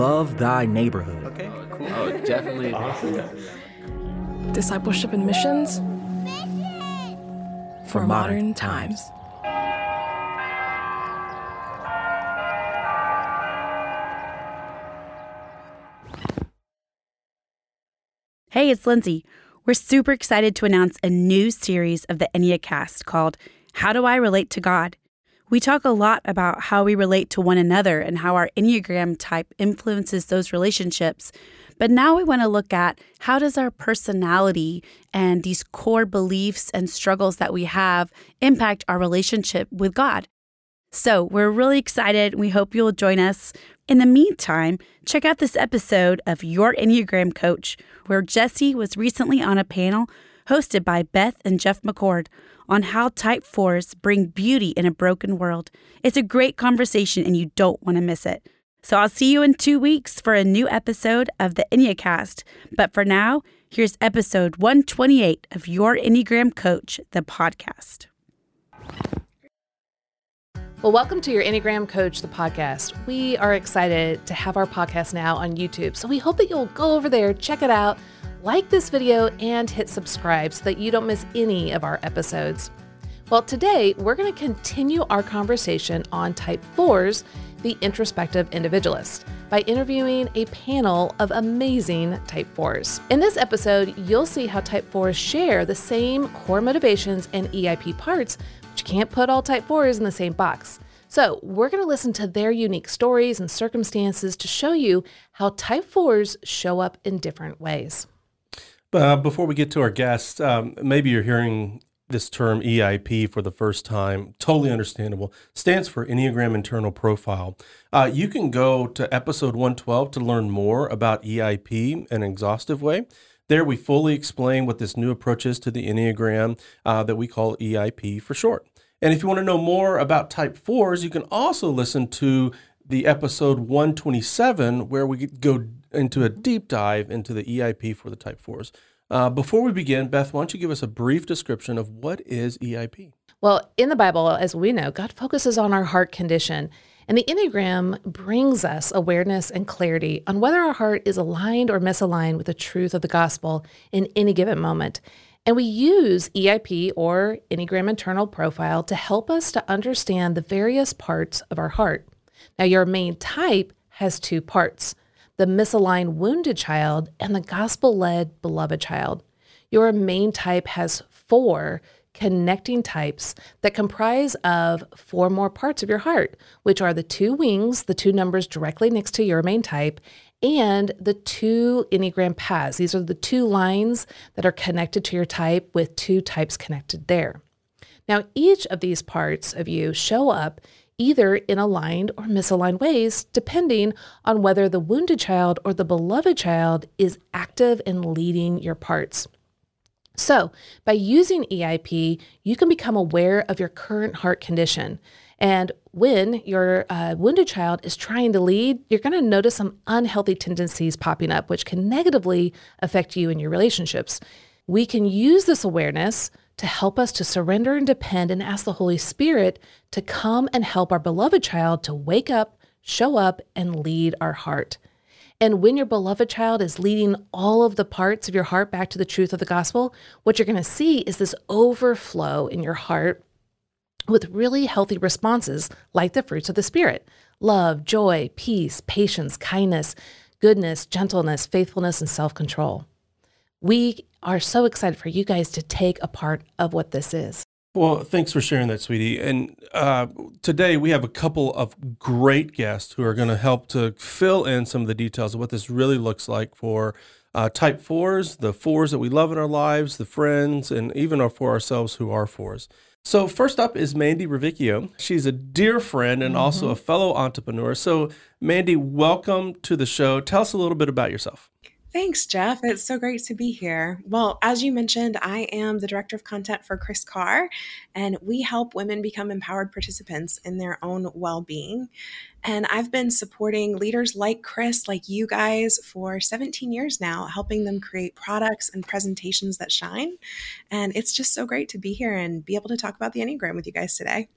love thy neighborhood. Okay, oh, cool. Oh, definitely. Awesome. Discipleship and missions for, modern times. Hey, it's Lindsay. We're super excited to announce a new series of the Enneacast called How Do I Relate to God? We talk a lot about how we relate to one another and how our Enneagram type influences those relationships. But now we want to look at how does our personality and these core beliefs and struggles that we have impact our relationship with God? So we're really excited. We hope you'll join us. In the meantime, check out this episode of Your Enneagram Coach, where Jesse was recently on a panel hosted by Beth and Jeff McCord on how type 4s bring beauty in a broken world. It's a great conversation and you don't want to miss it. So I'll see you in two weeks for a new episode of the Enneacast. But for now, here's episode 128 of Your Enneagram Coach, the podcast. Well, welcome to your Enneagram Coach, the podcast. We are excited to have our podcast now on YouTube. So we hope that you'll go over there, check it out, like this video, and hit subscribe so that you don't miss any of our episodes. Well, today we're going to continue our conversation on type 4s, the introspective individualist, by interviewing a panel of amazing type 4s. In this episode, you'll see how type 4s share the same core motivations and EIP parts but you can't put all type 4s in the same box. So, we're going to listen to their unique stories and circumstances to show you how type 4s show up in different ways. Uh, before we get to our guest, um, maybe you're hearing this term EIP for the first time. Totally understandable. Stands for Enneagram Internal Profile. Uh, you can go to episode 112 to learn more about EIP in an exhaustive way. There, we fully explain what this new approach is to the Enneagram uh, that we call EIP for short. And if you want to know more about type 4s, you can also listen to the episode 127, where we go into a deep dive into the EIP for the type 4s. Uh, before we begin, Beth, why don't you give us a brief description of what is EIP? Well, in the Bible, as we know, God focuses on our heart condition. And the Enneagram brings us awareness and clarity on whether our heart is aligned or misaligned with the truth of the gospel in any given moment. And we use EIP or Enneagram Internal Profile to help us to understand the various parts of our heart. Now, your main type has two parts the misaligned wounded child and the gospel led beloved child. Your main type has four connecting types that comprise of four more parts of your heart, which are the two wings, the two numbers directly next to your main type, and the two Enneagram paths. These are the two lines that are connected to your type with two types connected there. Now, each of these parts of you show up either in aligned or misaligned ways, depending on whether the wounded child or the beloved child is active in leading your parts. So, by using EIP, you can become aware of your current heart condition. And when your uh, wounded child is trying to lead, you're going to notice some unhealthy tendencies popping up, which can negatively affect you and your relationships. We can use this awareness to help us to surrender and depend and ask the Holy Spirit to come and help our beloved child to wake up, show up, and lead our heart. And when your beloved child is leading all of the parts of your heart back to the truth of the gospel, what you're going to see is this overflow in your heart with really healthy responses like the fruits of the Spirit love, joy, peace, patience, kindness, goodness, gentleness, faithfulness, and self control. We are so excited for you guys to take a part of what this is. Well, thanks for sharing that, sweetie. And uh, today we have a couple of great guests who are going to help to fill in some of the details of what this really looks like for uh, type fours, the fours that we love in our lives, the friends, and even our, for ourselves who are fours. So, first up is Mandy Ravicchio. She's a dear friend and mm-hmm. also a fellow entrepreneur. So, Mandy, welcome to the show. Tell us a little bit about yourself. Thanks, Jeff. It's so great to be here. Well, as you mentioned, I am the director of content for Kris Carr, and we help women become empowered participants in their own well being. And I've been supporting leaders like Chris, like you guys, for 17 years now, helping them create products and presentations that shine. And it's just so great to be here and be able to talk about the Enneagram with you guys today.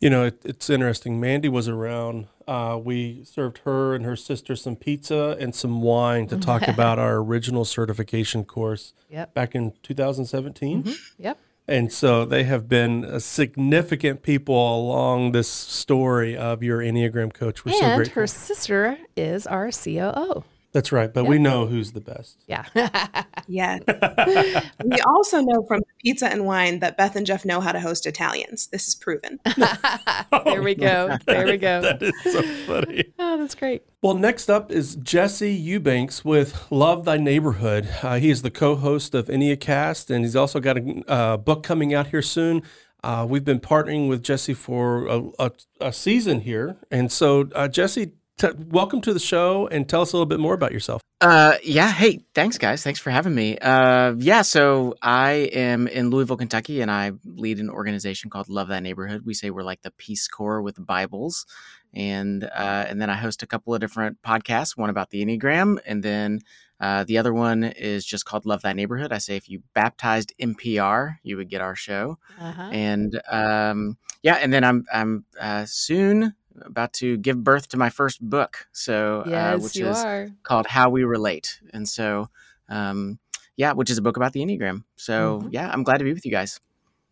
You know, it, it's interesting. Mandy was around. Uh, we served her and her sister some pizza and some wine to talk about our original certification course Yep. back in 2017. Yep. And so they have been significant people along this story of your Enneagram coach. We're and grateful. her sister is our COO. That's right. But we know who's the best. Yeah. Yes. we also know from pizza and wine that Beth and Jeff know how to host Italians. This is proven. there we go. There we go. That is so funny. Oh, that's great. Well, next up is Jesse Eubanks with Love Thy Neighborhood. Uh, he is the co host of Enneacast, and he's also got a uh, book coming out here soon. Uh, we've been partnering with Jesse for a, a, a season here. And so, uh, Jesse, t- welcome to the show and tell us a little bit more about yourself. Uh, yeah. Hey, thanks, guys. Thanks for having me. Uh, yeah. So I am in Louisville, Kentucky, and I lead an organization called Love Thy Neighborhood. We say we're like the Peace Corps with Bibles, and uh, and then I host a couple of different podcasts. One about the Enneagram, and then uh, the other one is just called Love Thy Neighborhood. I say if you baptized NPR, you would get our show. Uh-huh. and um, yeah, and then I'm I'm uh, soon about to give birth to my first book. So uh, which is are. called How We Relate, and so um, yeah, which is a book about the Enneagram. So Mhm. yeah, I'm glad to be with you guys.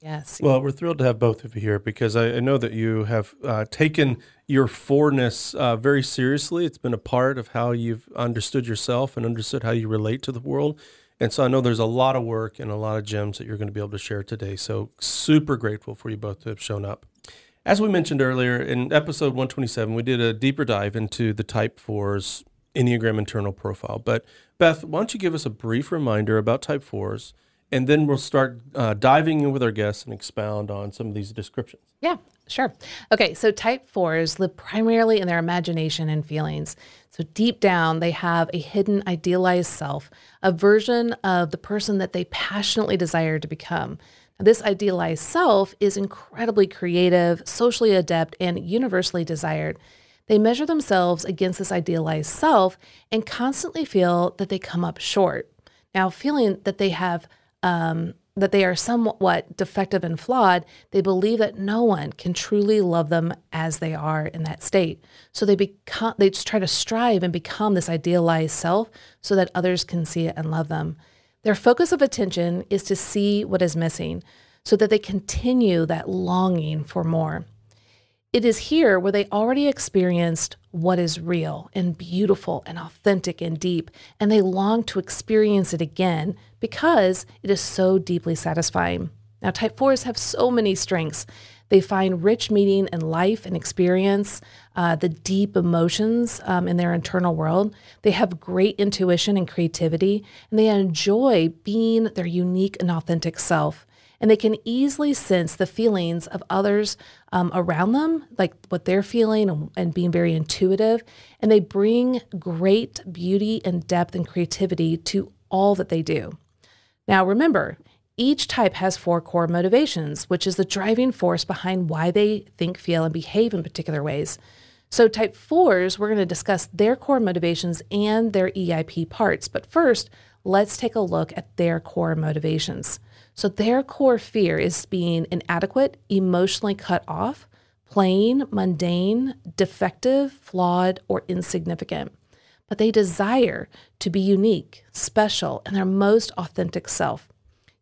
Yes. Well, we're thrilled to have both of you here because I, I know that you have uh, taken your fourness uh, very seriously. It's been a part of how you've understood yourself and understood how you relate to the world. And so I know there's a lot of work and a lot of gems that you're going to be able to share today. So super grateful for you both to have shown up. As we mentioned earlier in episode 127, we did a deeper dive into the Type 4's Enneagram internal profile. But Beth, why don't you give us a brief reminder about Type 4s, and then we'll start uh, diving in with our guests and expound on some of these descriptions. Yeah, sure. Okay, so type fours live primarily in their imagination and feelings. So deep down, they have a hidden idealized self, a version of the person that they passionately desire to become. This idealized self is incredibly creative, socially adept, and universally desired. They measure themselves against this idealized self and constantly feel that they come up short. Now, feeling that they have um, that they are somewhat defective and flawed, they believe that no one can truly love them as they are in that state. So they become they try to strive and become this idealized self so that others can see it and love them. Their focus of attention is to see what is missing so that they continue that longing for more. It is here where they already experienced what is real and beautiful and authentic and deep, and they long to experience it again because it is so deeply satisfying. Now, type 4s have so many strengths. They find rich meaning in life and experience, uh, the deep emotions um, in their internal world. They have great intuition and creativity, and they enjoy being their unique and authentic self and they can easily sense the feelings of others um, around them, like what they're feeling and, and being very intuitive. And they bring great beauty and depth and creativity to all that they do. Now, remember, each type has four core motivations, which is the driving force behind why they think, feel, and behave in particular ways. So, type fours, we're going to discuss their core motivations and their EIP parts. But first, let's take a look at their core motivations. So, their core fear is being inadequate, emotionally cut off, plain, mundane, defective, flawed, or insignificant. But they desire to be unique, special, and their most authentic self.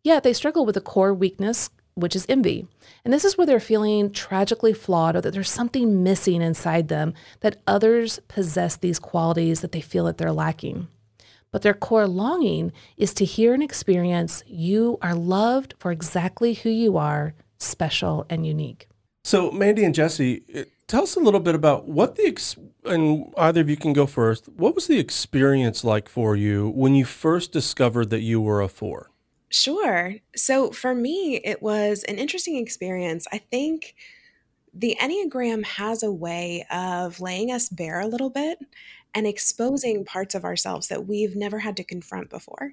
Yet they struggle with a core weakness, which is envy. And this is where they're feeling tragically flawed or that there's something missing inside them that others possess these qualities that they feel that they're lacking. But their core longing is to hear and experience you are loved for exactly who you are, special and unique. So, Mandy and Jesse, uh, tell us a little bit about what the, ex- and either of you can go first. What was the experience like for you when you first discovered that you were a four? Sure. So for me, it was an interesting experience. I think the Enneagram has a way of laying us bare a little bit and exposing parts of ourselves that we've never had to confront before.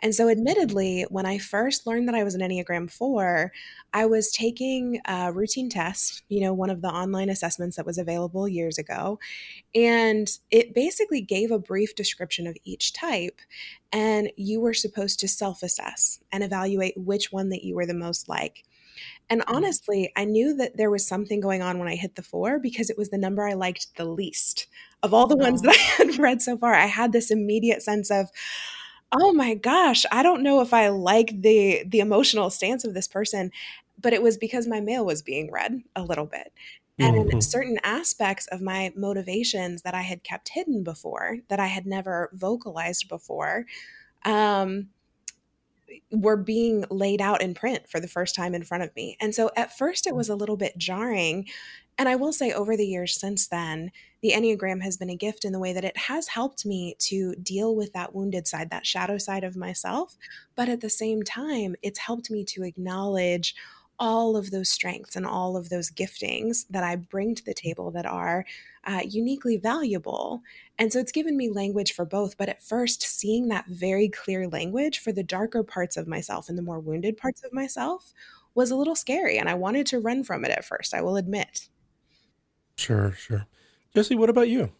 And so, admittedly, when I first learned that I was an Enneagram 4, I was taking a routine test, you know, one of the online assessments that was available years ago. And it basically gave a brief description of each type. And you were supposed to self assess and evaluate which one that you were the most like. And honestly, I knew that there was something going on when I hit the four because it was the number I liked the least of all the ones that I had read so far. I had this immediate sense of, oh my gosh, I don't know if I like the the emotional stance of this person, but it was because my mail was being read a little bit. And Mhm. certain aspects of my motivations that I had kept hidden before, that I had never vocalized before, um, were being laid out in print for the first time in front of me. And so at first it mm. was a little bit jarring. And I will say, over the years since then, the Enneagram has been a gift in the way that it has helped me to deal with that wounded side, that shadow side of myself. But at the same time, it's helped me to acknowledge all of those strengths and all of those giftings that I bring to the mm. table that are uh, uniquely valuable. And so it's given me language for both. But at first, seeing that very clear language for the darker parts of myself and the more wounded parts of myself was a little scary. And I wanted to run from it at first, I will admit. Sure, sure. Jesse, what about you?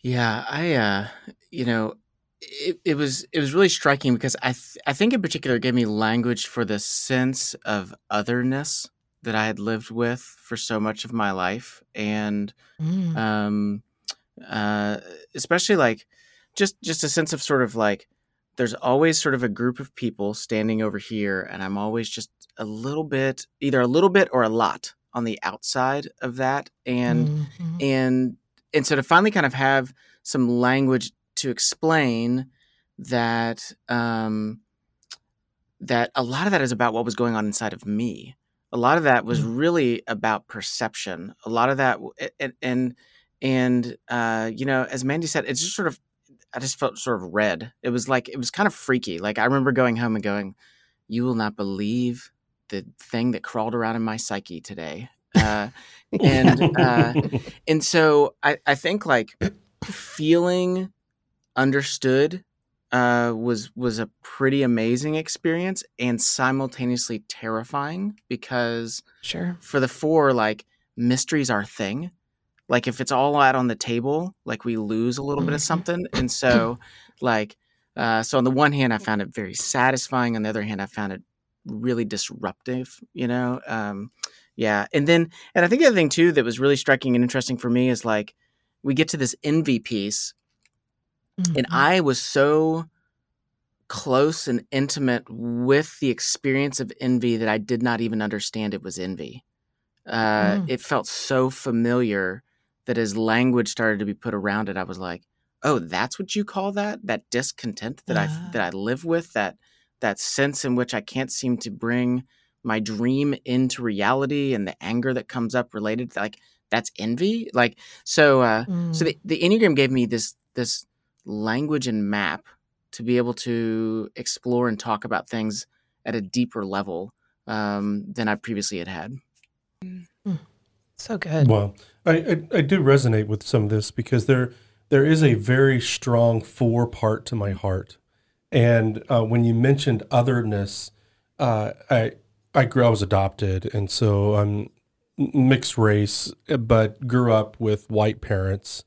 Yeah, I uh you know, it, it was it was really striking because I th- I think in particular it gave me language for the sense of otherness that I had lived with for so much of my life and Mm. um uh especially like just just a sense of sort of like there's always sort of a group of people standing over here and I'm always just a little bit either a little bit or a lot on the outside of that and Mhm. and and so to finally kind of have some language to explain that um that a lot of that is about what was going on inside of me a lot of that was Mm. really about perception. A lot of that and and and uh you know as mandy said it's just sort of i just felt sort of read. It was like it was kind of freaky. Like i remember going home and going you will not believe the thing that crawled around in my psyche today. Uh and uh and so I, I think like feeling understood uh, was was a pretty amazing experience and simultaneously terrifying because Sure. for the four like mysteries our thing like if it's all out on the table like we lose a little bit of Mhm. something and so like uh, so on the one hand i found it very satisfying on the other hand i found it really disruptive you know um, yeah and then and i think the other thing too that was really striking and interesting for me is like we get to this envy piece and Mhm. I was so close and intimate with the experience of envy that I did not even understand it was envy. Uh, Mm. It felt so familiar that as language started to be put around it, I was like, "Oh, that's what you call that? That discontent that I that I live with that that sense in which I can't seem to bring my dream into reality and the anger that comes up related like that's envy." Like so. Uh, so Mm. the, the enneagram gave me this this language and map to be able to explore and talk about things at a deeper level um, than I previously had had. so good. Well, I, I I do resonate with some of this because there there is a very strong four part to my heart, and uh, when you mentioned otherness, uh, I I grew I was adopted, and so I'm mixed race, but grew up with white parents.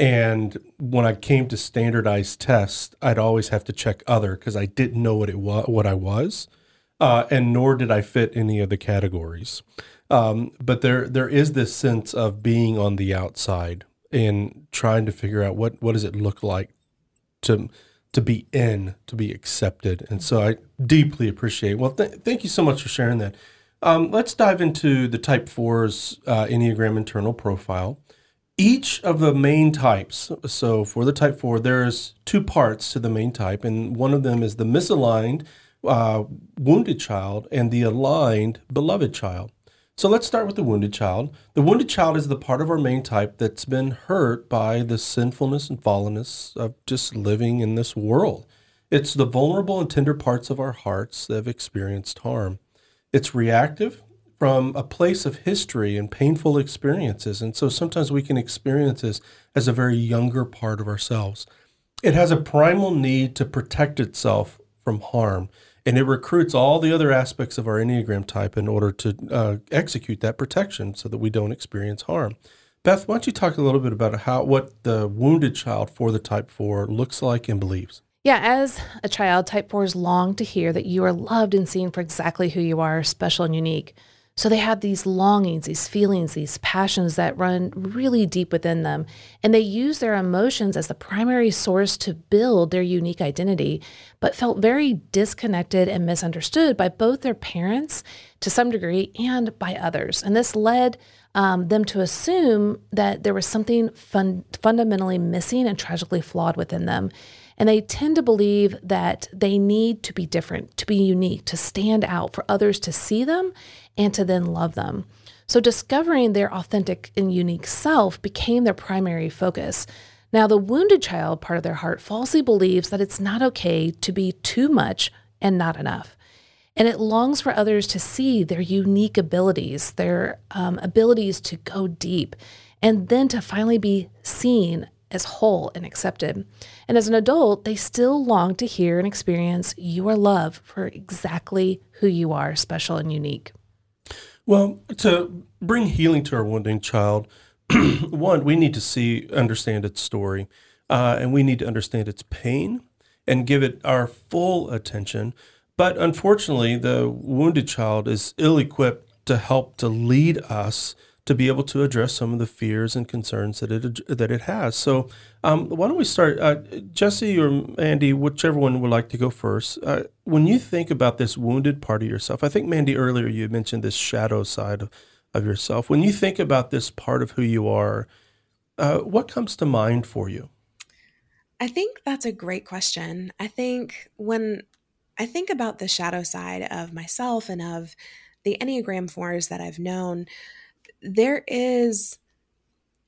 And when I came to standardized tests, I'd always have to check other because I didn't know what it was, what I was, uh, and nor did I fit any of the categories. Um, but there there is this sense of being on the outside and trying to figure out what what does it look like to to be in, to be accepted. And so I deeply appreciate. Well, th- thank you so much for sharing that. Um, let's dive into the Type 4's uh, Enneagram internal profile. Each of the main types, so for the Type 4, there's two parts to the main type, and one of them is the misaligned uh, wounded child and the aligned beloved child. So let's start with the wounded child. The wounded child is the part of our main type that's been hurt by the sinfulness and fallenness of just living in this world. It's the vulnerable and tender parts of our hearts that have experienced harm. It's reactive from a place of history and painful experiences. And so sometimes we can experience this as a very younger part of ourselves. It has a primal need to protect itself from harm, and it recruits all the other aspects of our Enneagram type in order to uh, execute that protection so that we don't experience harm. Beth, why don't you talk a little bit about how what the wounded child for the type 4 looks like and believes? Yeah, as a child, type fours long to hear that you are loved and seen for exactly who you are, special and unique. So they have these longings, these feelings, these passions that run really deep within them. And they use their emotions as the primary source to build their unique identity, but felt very disconnected and misunderstood by both their parents to some degree and by others. And this led um, them to assume that there was something fun- fundamentally missing and tragically flawed within them. And they tend to believe that they need to be different, to be unique, to stand out for others to see them and to then love them. So discovering their authentic and unique self became their primary focus. Now, the wounded child part of their heart falsely believes that it's not okay to be too much and not enough. And it longs for others to see their unique abilities, their um, abilities to go deep, and then to finally be seen as whole and accepted. And as an adult, they still long to hear and experience your love for exactly who you are, special and unique. Well, to bring healing to our wounding child, one, we need to see, understand its story, uh, and we need to understand its pain and give it our full attention. But unfortunately, the wounded child is ill equipped to help to lead us to be able to address some of the fears and concerns that it that it has. So, um, why don't we start, uh, Jesse or Mandy, whichever one would like to go first? Uh, when you think about this wounded part of yourself, I think Mandy earlier you mentioned this shadow side of, of yourself. When you think about this part of who you are, uh, what comes to mind for you? I think that's a great question. I think when I think about the shadow side of myself and of the Enneagram fours that I've known, there is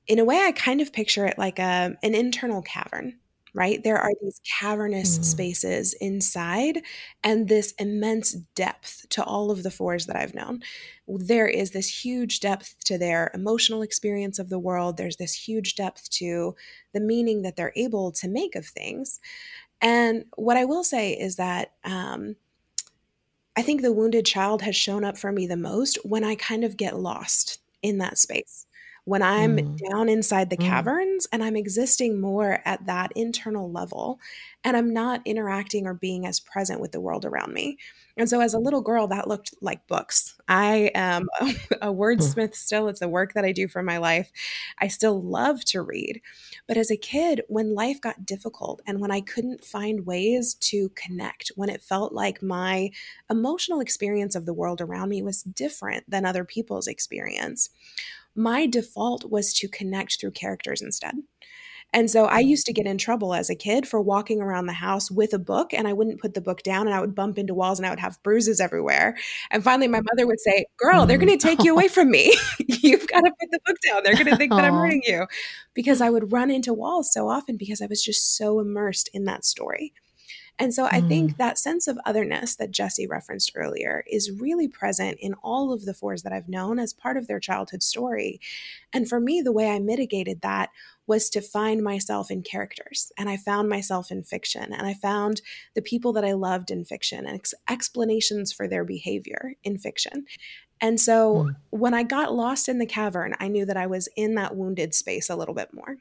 in a way i kind of picture it like a an internal cavern right? There are these cavernous mm. spaces inside and this immense depth to all of the fours that i've known. There is this huge depth to their emotional experience of the world. There's this huge depth to the meaning that they're able to make of things. And what i will say is that um, I think the wounded child has shown up for me the most when I kind of get lost in that space when I'm mm. down inside the mm. caverns and I'm existing more at that internal level and I'm not interacting or being as present with the world around me. And so as a little girl, that looked like books. I am a, a wordsmith still. It's the work that I do for my life. I still love to read. But as a kid, when life got difficult and when I couldn't find ways to connect, when it felt like my emotional experience of the world around me was different than other people's experience, my default was to connect through characters instead. And so I mm. used to get in trouble as a kid for walking around the house with a book and I wouldn't put the book down and I would bump into walls and I would have bruises everywhere. And finally my mother would say, Girl, they're mm. going to take you away from me. You've got to put the book down. They're going to think that I'm hurting you. Because I would run into walls so often because I was just so immersed in that story. And so I think mm. that sense of otherness that Jesse referenced earlier is really present in all of the fours that I've known as part of their childhood story. And for me, the way I mitigated that was to find myself in characters. And I found myself in fiction. And I found the people that I loved in fiction and ex- explanations for their behavior in fiction. And so mm. when I got lost in the cavern, I knew that I was in that wounded space a little bit more.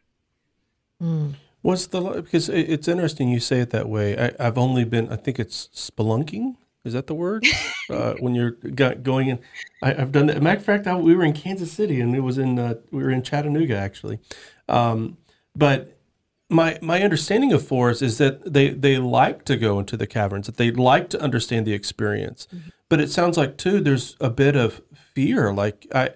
Mm. Was the because it's interesting you say it that way. I, have only been, I think it's spelunking. Is that the word? uh, when you're got going in, I, have done that. Matter of fact, I, we were in Kansas City and it was in uh, we were in Chattanooga actually. Um, but my my understanding of fours is that they they like to go into the caverns, that they like to understand the experience. Mm-hmm. But it sounds like too there's a bit of fear. Like I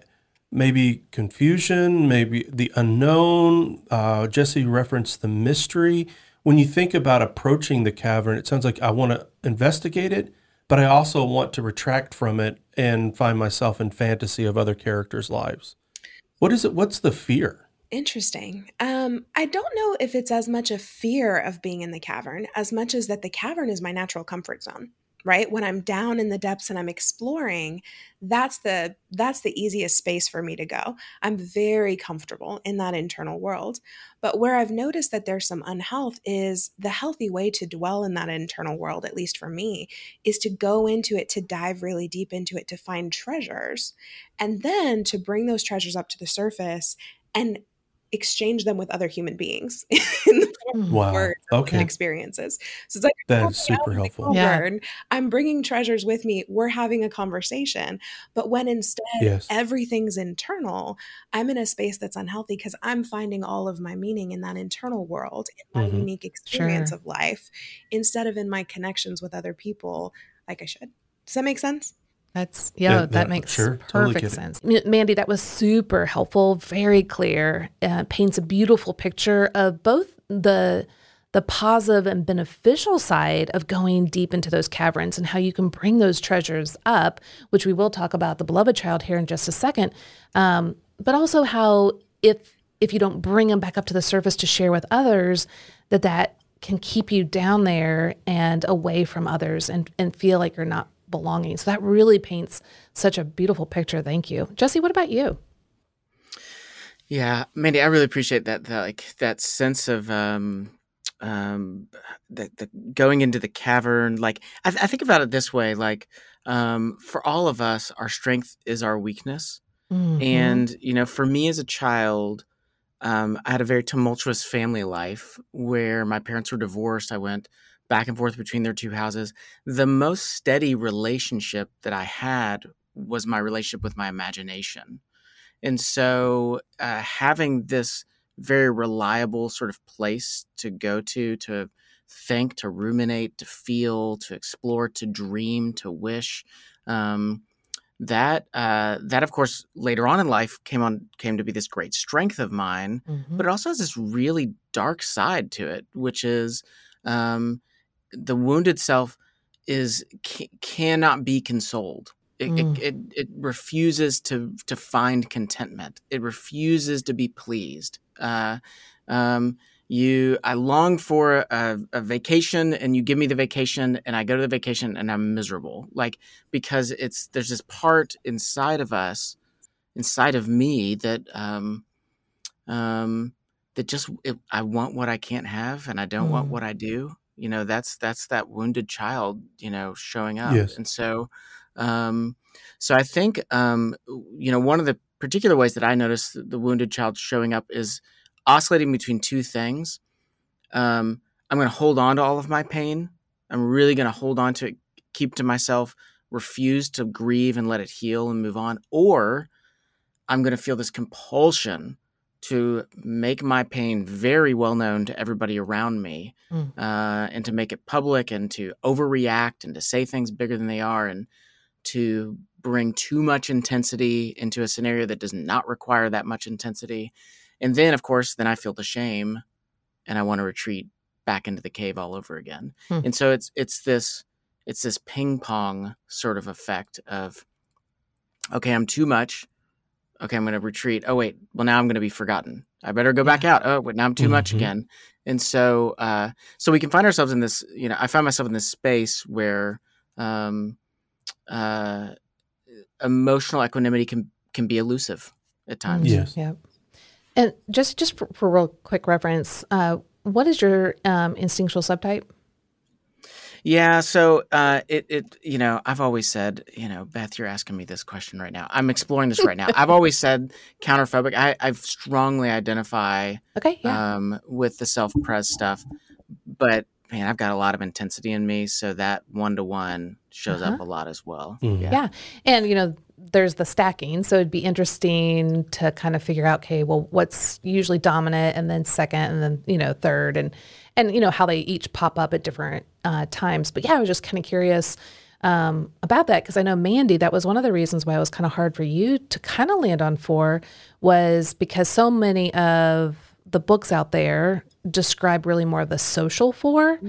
maybe confusion, maybe the unknown. Uh, Jesse referenced the mystery. When you think about approaching the cavern, it sounds like I want to investigate it, but I also want to retract from it and find myself in fantasy of other characters' lives. What is it? What's the fear? Interesting. Um, I don't know if it's as much a fear of being in the cavern as much as that the cavern is my natural comfort zone right? When i'm down in the depths and i'm exploring that's the that's the easiest space for me to go. I'm very comfortable in that internal world. But where i've noticed that there's some unhealth is the healthy way to dwell in that internal world at least for me is to go into it to dive really deep into it to find treasures and then to bring those treasures up to the surface and exchange them with other human beings in the form of Wow. words or Okay. experiences. So it's like That "Okay, is out super in the helpful. cold Yeah. word, I'm bringing treasures with me. We're having a conversation. But when instead Yes. everything's internal, I'm in a space that's unhealthy because I'm finding all of my meaning in that internal world, in my Mhm. unique experience Sure. of life, instead of in my connections with other people like I should. Does that make sense? That's yeah, Yeah, that yeah, makes sure. Perfect get it. sense. M- Mandy, that was super helpful, very clear. Uh, paints a beautiful picture of both the the positive and beneficial side of going deep into those caverns and how you can bring those treasures up, which we will talk about the beloved child here in just a second. Um, but also how if if you don't bring them back up to the surface to share with others, that that can keep you down there and away from others and and feel like you're not belonging. So that really paints such a beautiful picture. Thank you. Jesse, what about you? Yeah, Mandy, I really appreciate that. that like that sense of um, um, the, the going into the cavern. Like I, I think about it this way: like um, for all of us, our strength is our weakness. Mhm. And you know, for me as a child, um, I had a very tumultuous family life where my parents were divorced. I went back and forth between their two houses. The most steady relationship that I had was my relationship with my imagination. And so, uh, having this very reliable sort of place to go to, to think, to ruminate, to feel, to explore, to dream, to wish, um, that uh, that of course later on in life came on came to be this great strength of mine Mhm. but it also has this really dark side to it, which is um, the wounded self is ca- cannot be consoled. It, Mm. it, it, it refuses to to find contentment. It refuses to be pleased. Uh, um, you, I long for a, a vacation, and you give me the vacation, and I go to the vacation, and I'm miserable. Like because it's there's this part inside of us, inside of me that um, um, that just it, I want what I can't have, and I don't want Mm. what I do. You know, that's that's that wounded child, you know, showing up. Yes. And so, um, so I think, um, you know, one of the particular ways that I notice the wounded child showing up is oscillating between two things. Um, I'm going to hold on to all of my pain. I'm really going to hold on to it, keep to myself, refuse to grieve and let it heal and move on, or I'm going to feel this compulsion to make my pain very well known to everybody around me Mm. uh, and to make it public and to overreact and to say things bigger than they are and to bring too much intensity into a scenario that does not require that much intensity. And then, of course, then I feel the shame and I want to retreat back into the cave all over again. Hmm. And so it's it's this it's this ping pong sort of effect of okay, I'm too much. Okay, I'm going to retreat. Oh wait, well now I'm going to be forgotten. I better go back out. Oh, wait, now I'm too much Mhm. again. And so, uh, so we can find ourselves in this. You know, I find myself in this space where um, uh, emotional equanimity can can be elusive at times. Yes. Yep. And just just for, for real quick reference, uh, what is your um, instinctual subtype? Yeah, so uh, it it you know I've always said you know Beth, you're asking me this question right now. I'm exploring this right now. I've always said counterphobic. I I strongly identify Okay, yeah. um, with the self pres stuff, but man, I've got a lot of intensity in me, so that one to one shows up Uh-huh. a lot as well. Mhm. Yeah. And, you know, there's the stacking. So it'd be interesting to kind of figure out, okay, well, what's usually dominant and then second and then, you know, third and, and, you know, how they each pop up at different uh, times. But yeah, I was just kind of curious um, about that because I know Mandy, that was one of the reasons why it was kind of hard for you to kind of land on four was because so many of the books out there describe really more of the social 4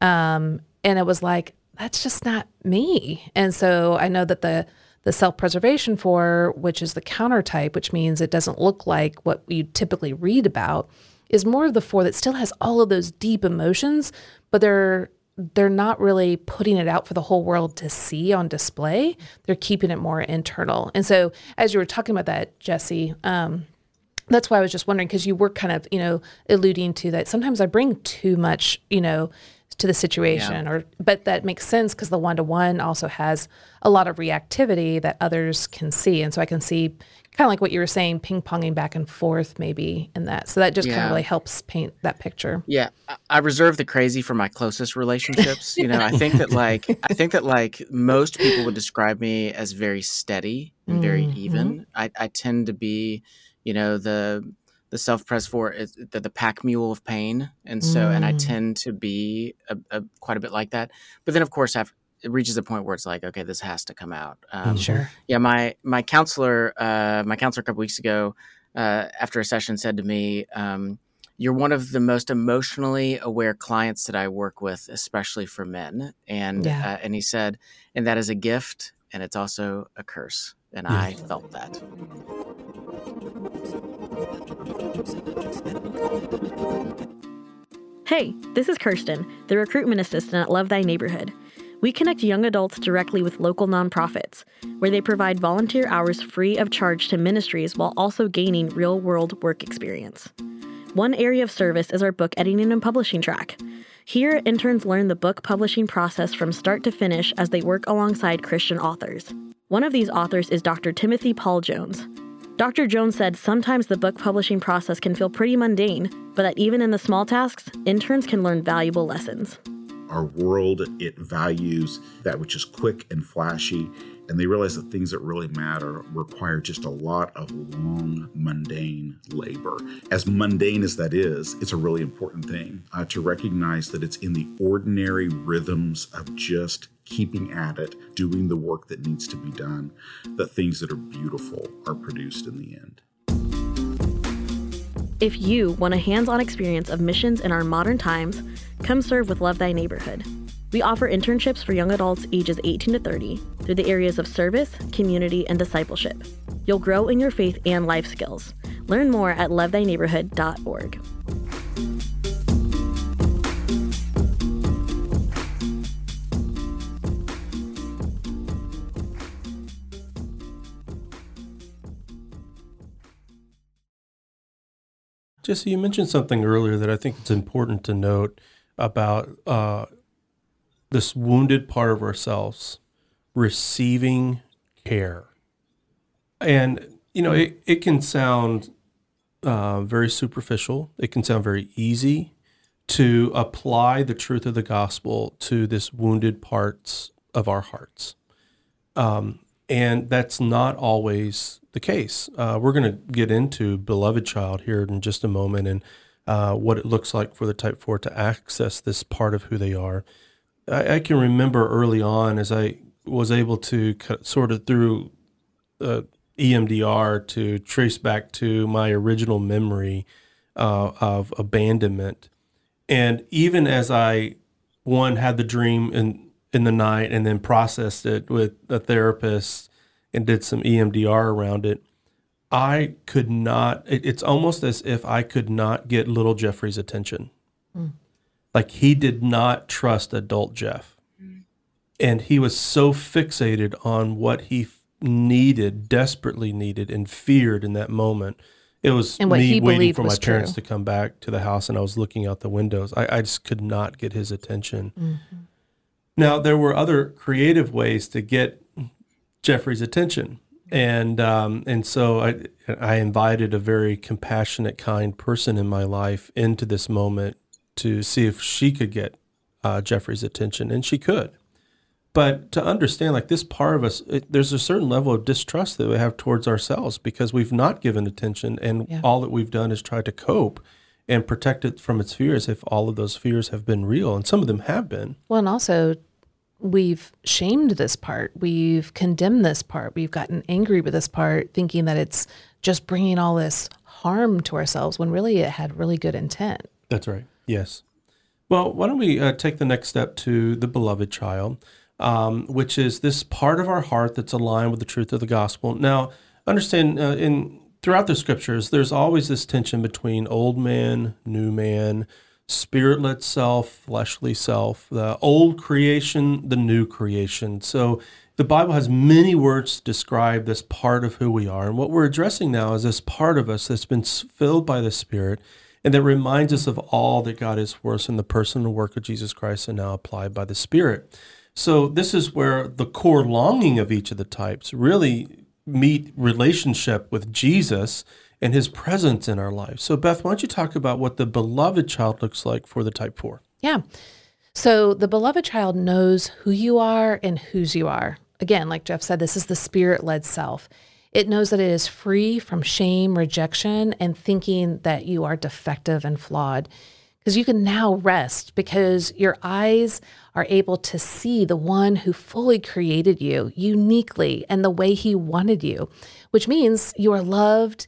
um, and it was like that's just not me. And so i know that the the self-preservation for which is the counter type which means it doesn't look like what you typically read about is more of the four that still has all of those deep emotions but they're they're not really putting it out for the whole world to see on display. They're keeping it more internal. And so as you were talking about that jesse um, that's why I was just wondering because you were kind of, you know, alluding to that. Sometimes I bring too much, you know, to the situation or but that makes sense because the one-to-one also has a lot of reactivity that others can see. And so i can see kind of like what you were saying ping-ponging back and forth maybe in that so that just kind of really helps paint that picture Yeah, I- reserve the crazy for my closest relationships. You know, I think that like I think that like most people would describe me as very steady and very Mhm. even. I, I tend to be, you know, the the self pres for the, the pack mule of pain, and so and I Mm. tend to be a, a, quite a bit like that. But then, of course, after it reaches a point where it's like, okay, this has to come out. Um, sure yeah, my my counselor, uh, my counselor a couple weeks ago, uh, after a session, said to me, um, "You're one of the most emotionally aware clients that I work with, especially for men." And Yeah. uh, and he said, "And that is a gift, and it's also a curse." And Yeah. I felt that. Hey, this is Kirsten, the recruitment assistant at Love Thy Neighborhood. We connect young adults directly with local nonprofits, where they provide volunteer hours free of charge to ministries while also gaining real world work experience. One area of service is our book editing and publishing track. Here, interns learn the book publishing process from start to finish as they work alongside Christian authors. One of these authors is Dr. Timothy Paul Jones. Dr. Jones said sometimes the book publishing process can feel pretty mundane, but that even in the small tasks, interns can learn valuable lessons. Our world, it values that which is quick and flashy, and they realize that things that really matter require just a lot of long, mundane labor. As mundane as that is, it's a really important thing uh, to recognize that it's in the ordinary rhythms of just keeping at it, doing the work that needs to be done, that things that are beautiful are produced in the end. If you want a hands on experience of missions in our modern times, come serve with Love Thy Neighborhood. We offer internships for young adults ages 18 to 30 through the areas of service, community, and discipleship. You'll grow in your faith and life skills. Learn more at lovethyneighborhood.org. Jesse, you mentioned something earlier that I think it's important to note about uh, this wounded part of ourselves receiving care. And, you know, it, it can sound uh, very superficial, it can sound very easy to apply the truth of the gospel to this wounded parts of our hearts. Um, and that's not always the case. Uh, we're going to get into Beloved Child here in just a moment and uh, what it looks like for the Type 4 to access this part of who they are. I, I can remember early on as I was able to sort of through uh, EMDR to trace back to my original memory uh, of abandonment. And even as I, one, had the dream in, in the night and then processed it with a therapist and did some EMDR around it, I could not, it, it's almost as if I could not get little Jeffrey's attention. Like he did not trust adult Jeff. And he was so fixated on what he needed, desperately needed, and feared in that moment. It was me waiting for my parents true. to come back to the house, and I was looking out the windows. I, I just could not get his attention. Mm-hmm. Now, there were other creative ways to get Jeffrey's attention. And um, and so I I invited a very compassionate, kind person in my life into this moment to see if she could get uh, Jeffrey's attention, and she could. But to understand, like this part of us, it, there's a certain level of distrust that we have towards ourselves because we've not given attention, and Yeah. all that we've done is try to cope and protect it from its fears. If all of those fears have been real, and some of them have been, Well, and also we've shamed this part. We've condemned this part. We've gotten angry with this part, thinking that it's just bringing all this harm to ourselves when really it had really good intent. That's right. Yes. Well, why don't we uh, take the next step to the beloved child, um, which is this part of our heart that's aligned with the truth of the gospel. Now, understand uh, in throughout the scriptures, there's always this tension between old man, new man, spirit-led self, fleshly self, the old creation, the new creation. So the Bible has many words to describe this part of who we are. And what we're addressing now is this part of us that's been filled by the Spirit and that reminds us of all that God is for us in the person and work of Jesus Christ and now applied by the Spirit. So, this is where the core longing of each of the types really meet relationship with Jesus and his presence in our life. So, Beth, why don't you talk about what the beloved child looks like for the type four? Yeah. So, the beloved child knows who you are and whose you are. Again, like Jeff said, this is the spirit led self. It knows that it is free from shame, rejection, and thinking that you are defective and flawed. Because you can now rest because your eyes are able to see the one who fully created you uniquely and the way he wanted you, which means you are loved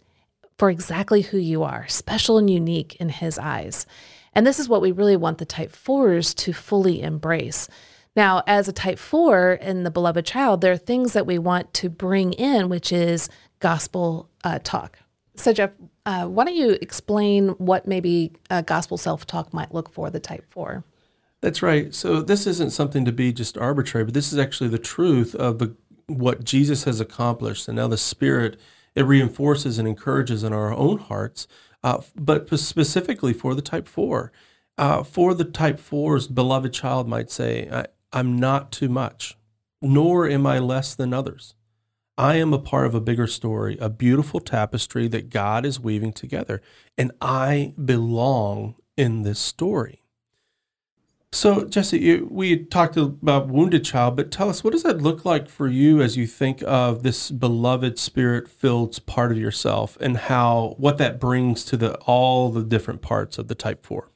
for exactly who you are, special and unique in his eyes. And this is what we really want the type fours to fully embrace. Now, as a type four in the beloved child, there are things that we want to bring in, which is gospel uh, talk. So, Jeff, uh, why don't you explain what maybe gospel self talk might look for the type four? That's right. So, this isn't something to be just arbitrary, but this is actually the truth of the what Jesus has accomplished. And now the Spirit it reinforces and encourages in our own hearts, uh, but specifically for the type four. Uh, for the type fours, beloved child might say, I'm not too much, nor am I less than others. I am a part of a bigger story, a beautiful tapestry that God is weaving together, and I belong in this story. So, Jesse, we talked about wounded child, but tell us what does that look like for you as you think of this beloved spirit-filled part of yourself, and how what that brings to the all the different parts of the type four.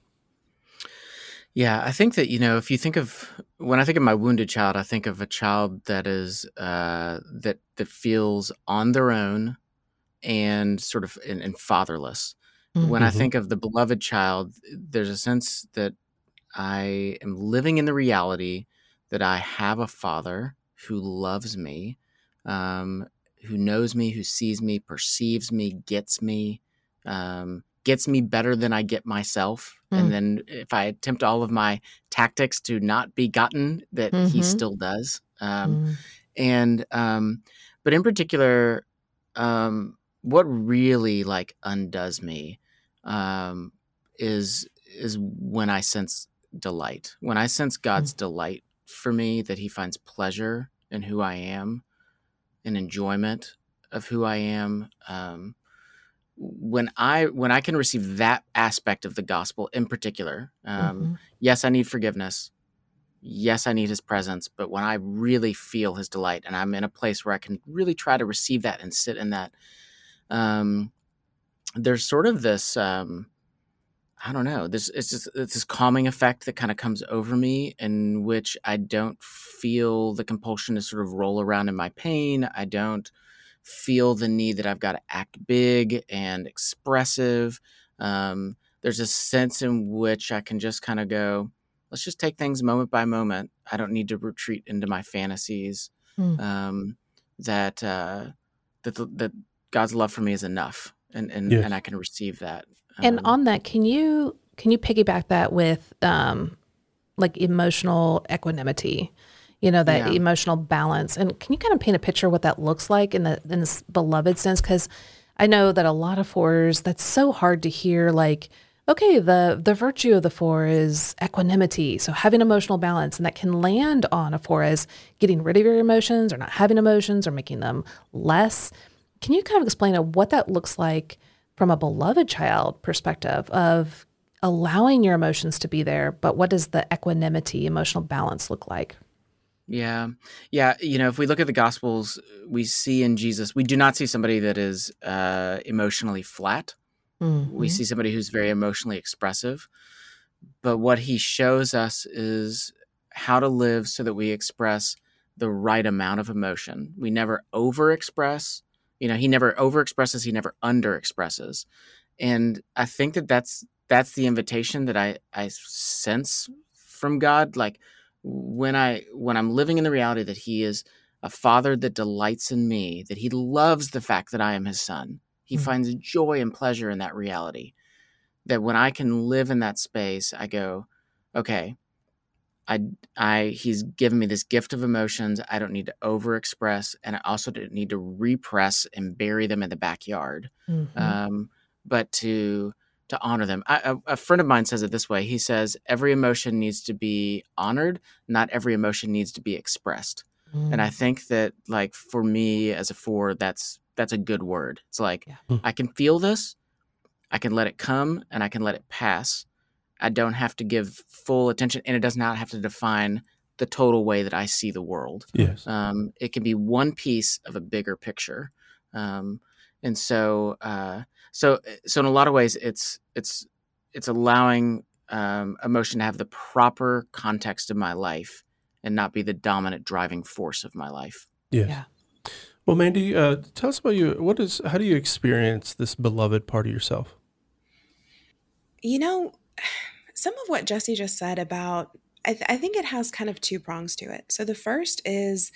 Yeah, I think that you know, if you think of when I think of my wounded child, I think of a child that is uh, that that feels on their own and sort of and, and fatherless. Mm-hmm. When I mm-hmm. think of the beloved child, there's a sense that I am living in the reality that I have a father who loves me, um, who knows me, who sees me, perceives me, gets me, um, gets me better than I get myself. Mm. And then if I attempt all of my tactics to not be gotten, that mm-hmm. he still does. Um, mm. And, um, but in particular, um, what really like undoes me um, is is when I sense delight. When I sense God's mm. delight for me, that He finds pleasure in who I am, and enjoyment of who I am. Um, when I when I can receive that aspect of the gospel in particular, um, mm-hmm. yes, I need forgiveness. Yes, I need His presence. But when I really feel His delight, and I'm in a place where I can really try to receive that and sit in that, um, there's sort of this. Um, I don't know. This it's just it's this calming effect that kind of comes over me, in which I don't feel the compulsion to sort of roll around in my pain. I don't feel the need that I've got to act big and expressive. Um, there's a sense in which I can just kind of go, let's just take things moment by moment. I don't need to retreat into my fantasies. Mm. Um, that uh, that that God's love for me is enough, and and yes. and I can receive that and um, on that, can you can you piggyback that with um, like emotional equanimity? You know that yeah. emotional balance, and can you kind of paint a picture of what that looks like in the in this beloved sense? Because I know that a lot of fours that's so hard to hear. Like, okay, the the virtue of the four is equanimity, so having emotional balance, and that can land on a four as getting rid of your emotions, or not having emotions, or making them less. Can you kind of explain what that looks like? from a beloved child perspective of allowing your emotions to be there, but what does the equanimity, emotional balance look like? Yeah. Yeah. You know, if we look at the Gospels, we see in Jesus, we do not see somebody that is uh, emotionally flat. Mm-hmm. We see somebody who's very emotionally expressive. But what he shows us is how to live so that we express the right amount of emotion. We never overexpress you know, he never overexpresses, he never underexpresses. And I think that that's that's the invitation that I I sense from God like when I when I'm living in the reality that he is a father that delights in me, that he loves the fact that I am his son. He mm-hmm. finds joy and pleasure in that reality. That when I can live in that space, I go, okay, I, I, he's given me this gift of emotions. I don't need to overexpress, and I also don't need to repress and bury them in the backyard. Mm-hmm. Um, but to to honor them. I, a, a friend of mine says it this way. He says every emotion needs to be honored, not every emotion needs to be expressed. Mm. And I think that like for me as a four, that's that's a good word. It's like yeah. Hmm. I can feel this, I can let it come, and I can let it pass. I don't have to give full attention, and it does not have to define the total way that I see the world. Yes, um, it can be one piece of a bigger picture. Um, and so uh, so so in a lot of ways it's it's it's allowing um, emotion to have the proper context of my life and not be the dominant driving force of my life. Yes. yeah. Well mandy uh, tell us about you what is how do you experience this beloved part of yourself? You know some of what jesse just said about I, th- I think it has kind of two prongs to it. So the first is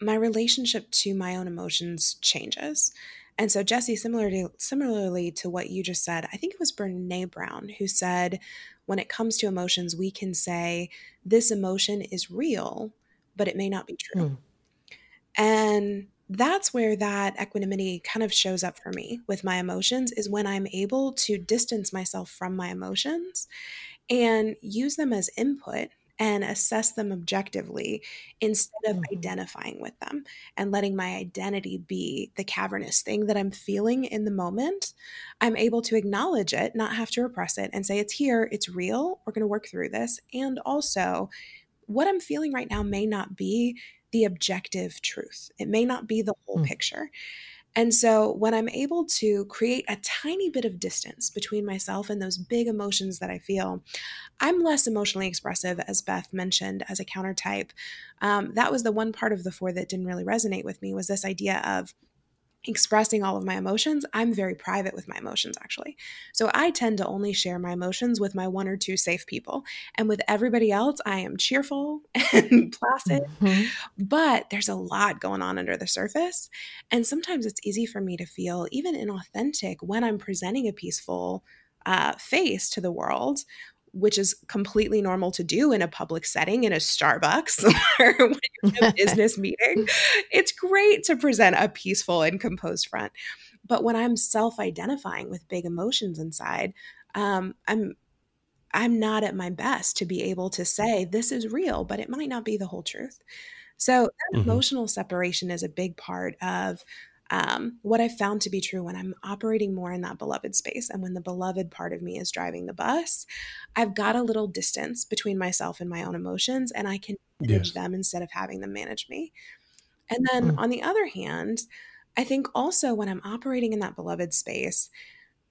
my relationship to my own emotions changes and so, Jesse, similarly, similarly to what you just said, I think it was Brene Brown who said, when it comes to emotions, we can say, this emotion is real, but it may not be true. Mm. And that's where that equanimity kind of shows up for me with my emotions is when I'm able to distance myself from my emotions and use them as input and assess them objectively instead of mm-hmm. identifying with them and letting my identity be the cavernous thing that I'm feeling in the moment. I'm able to acknowledge it, not have to repress it, and say, it's here, it's real, we're going to work through this. And also, what I'm feeling right now may not be the objective truth, it may not be the whole mm. picture. And so when I'm able to create a tiny bit of distance between myself and those big emotions that I feel, I'm less emotionally expressive, as Beth mentioned, as a counter type. Um, that was the one part of the four that didn't really resonate with me was this idea of expressing all of my emotions, I'm very private with my emotions actually. So I tend to only share my emotions with my one or two safe people. And with everybody else, I am cheerful and placid. Mm-hmm. But there's a lot going on under the surface. And sometimes it's easy for me to feel even inauthentic when I'm presenting a peaceful uh, face to the world which is completely normal to do in a public setting in a Starbucks or when you're in a business meeting. It's great to present a peaceful and composed front. But when I'm self-identifying with big emotions inside, um, I'm I'm not at my best to be able to say this is real, but it might not be the whole truth. So that mm-hmm. emotional separation is a big part of um, what I've found to be true when I'm operating more in that beloved space and when the beloved part of me is driving the bus, I've got a little distance between myself and my own emotions and I can manage yes. them instead of having them manage me. And then mm. on the other hand, I think also when I'm operating in that beloved space,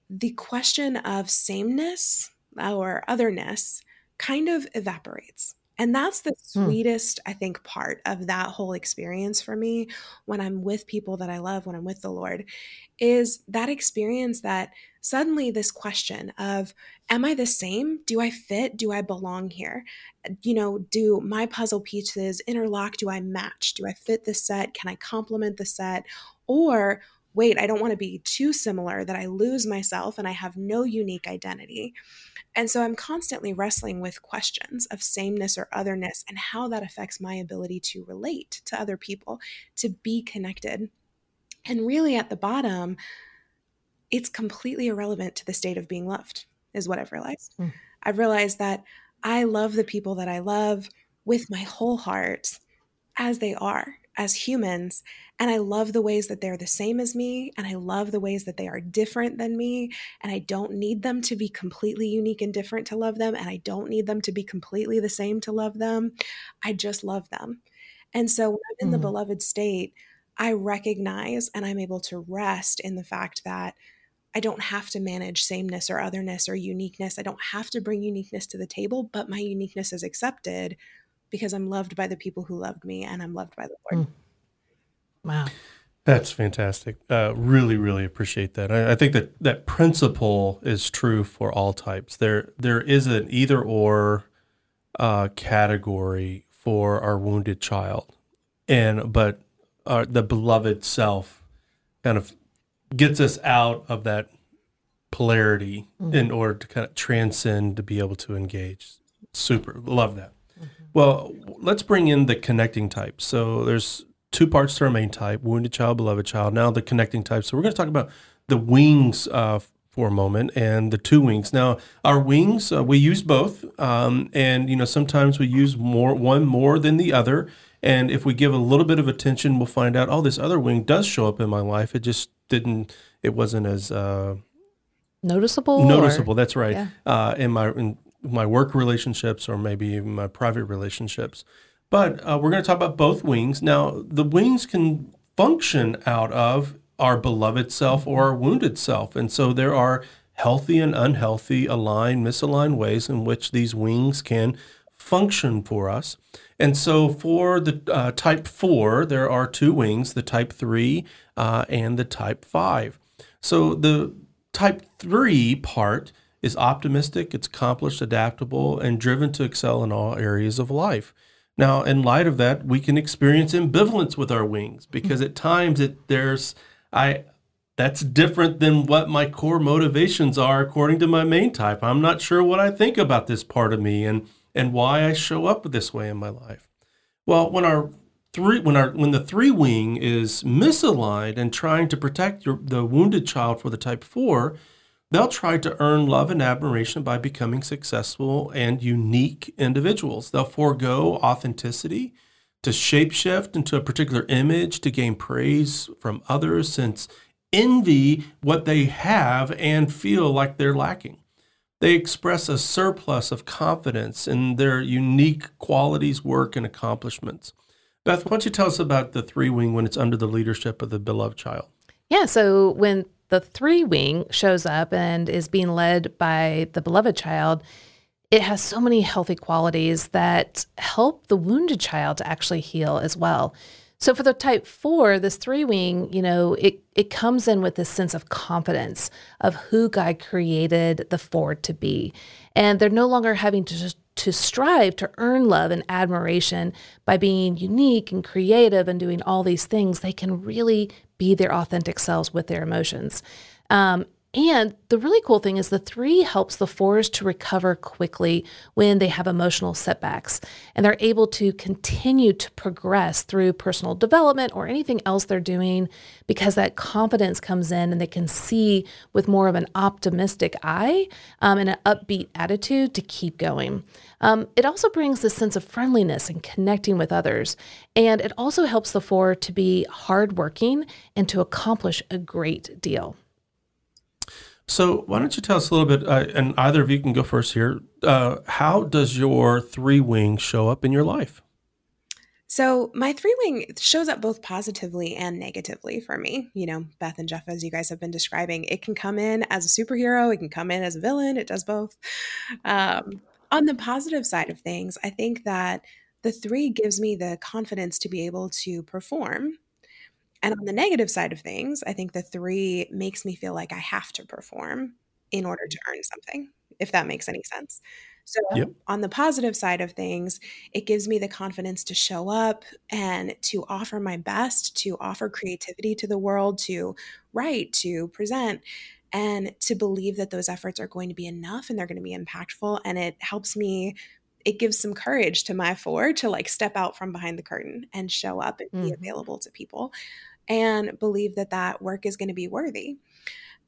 the question of sameness or otherness kind of evaporates. And that's the hmm. sweetest, I think, part of that whole experience for me when I'm with people that I love, when I'm with the Lord, is that experience that suddenly this question of, Am I the same? Do I fit? Do I belong here? You know, do my puzzle pieces interlock? Do I match? Do I fit the set? Can I complement the set? Or, wait, I don't want to be too similar that I lose myself and I have no unique identity. And so I'm constantly wrestling with questions of sameness or otherness and how that affects my ability to relate to other people, to be connected. And really, at the bottom, it's completely irrelevant to the state of being loved, is what I've realized. Mm. I've realized that I love the people that I love with my whole heart as they are, as humans. And I love the ways that they're the same as me. And I love the ways that they are different than me. And I don't need them to be completely unique and different to love them. And I don't need them to be completely the same to love them. I just love them. And so when I'm in the mm-hmm. beloved state, I recognize and I'm able to rest in the fact that I don't have to manage sameness or otherness or uniqueness. I don't have to bring uniqueness to the table, but my uniqueness is accepted because I'm loved by the people who loved me and I'm loved by the Lord. Mm. Wow. That's fantastic. Uh, really, really appreciate that. I, I, think that that principle is true for all types. There, there is an either or uh, category for our wounded child, and but uh, the beloved self kind of gets us out of that polarity mm-hmm. in order to kind of transcend to be able to engage. Super, love that. Well, let's bring in the connecting type. So there's two parts to our main type wounded child, beloved child. Now the connecting type. So we're going to talk about the wings uh, for a moment and the two wings. Now, our wings, uh, we use both, um, and you know sometimes we use more one more than the other. And if we give a little bit of attention, we'll find out, oh, this other wing does show up in my life. It just didn't. It wasn't as uh, noticeable. Noticeable. Or, that's right. Yeah. Uh, in my in my work relationships or maybe even my private relationships. But uh, we're going to talk about both wings. Now, the wings can function out of our beloved self or our wounded self. And so there are healthy and unhealthy, aligned, misaligned ways in which these wings can function for us. And so for the uh, type 4, there are two wings, the type 3 uh, and the type 5. So the type 3 part is optimistic, it's accomplished, adaptable, and driven to excel in all areas of life. Now, in light of that, we can experience ambivalence with our wings because at times it there's I that's different than what my core motivations are according to my main type. I'm not sure what I think about this part of me and and why I show up this way in my life. Well, when our three when our when the three wing is misaligned and trying to protect your, the wounded child for the type 4, They'll try to earn love and admiration by becoming successful and unique individuals. They'll forego authenticity to shapeshift into a particular image to gain praise from others, since envy what they have and feel like they're lacking. They express a surplus of confidence in their unique qualities, work, and accomplishments. Beth, why don't you tell us about the three wing when it's under the leadership of the beloved child? Yeah, so when the three wing shows up and is being led by the beloved child, it has so many healthy qualities that help the wounded child to actually heal as well. So for the type four, this three wing, you know, it, it comes in with this sense of confidence of who God created the four to be. And they're no longer having to to strive to earn love and admiration by being unique and creative and doing all these things. They can really be their authentic selves with their emotions. Um, and the really cool thing is the three helps the fours to recover quickly when they have emotional setbacks. And they're able to continue to progress through personal development or anything else they're doing because that confidence comes in and they can see with more of an optimistic eye um, and an upbeat attitude to keep going. Um, it also brings this sense of friendliness and connecting with others. And it also helps the four to be hardworking and to accomplish a great deal. So, why don't you tell us a little bit, uh, and either of you can go first here. Uh, how does your three wing show up in your life? So, my three wing shows up both positively and negatively for me. You know, Beth and Jeff, as you guys have been describing, it can come in as a superhero, it can come in as a villain, it does both. Um, on the positive side of things, I think that the three gives me the confidence to be able to perform and on the negative side of things, I think the three makes me feel like I have to perform in order to earn something, if that makes any sense. So, yep. on the positive side of things, it gives me the confidence to show up and to offer my best, to offer creativity to the world, to write, to present, and to believe that those efforts are going to be enough and they're going to be impactful. And it helps me it gives some courage to my four to like step out from behind the curtain and show up and be mm-hmm. available to people and believe that that work is going to be worthy.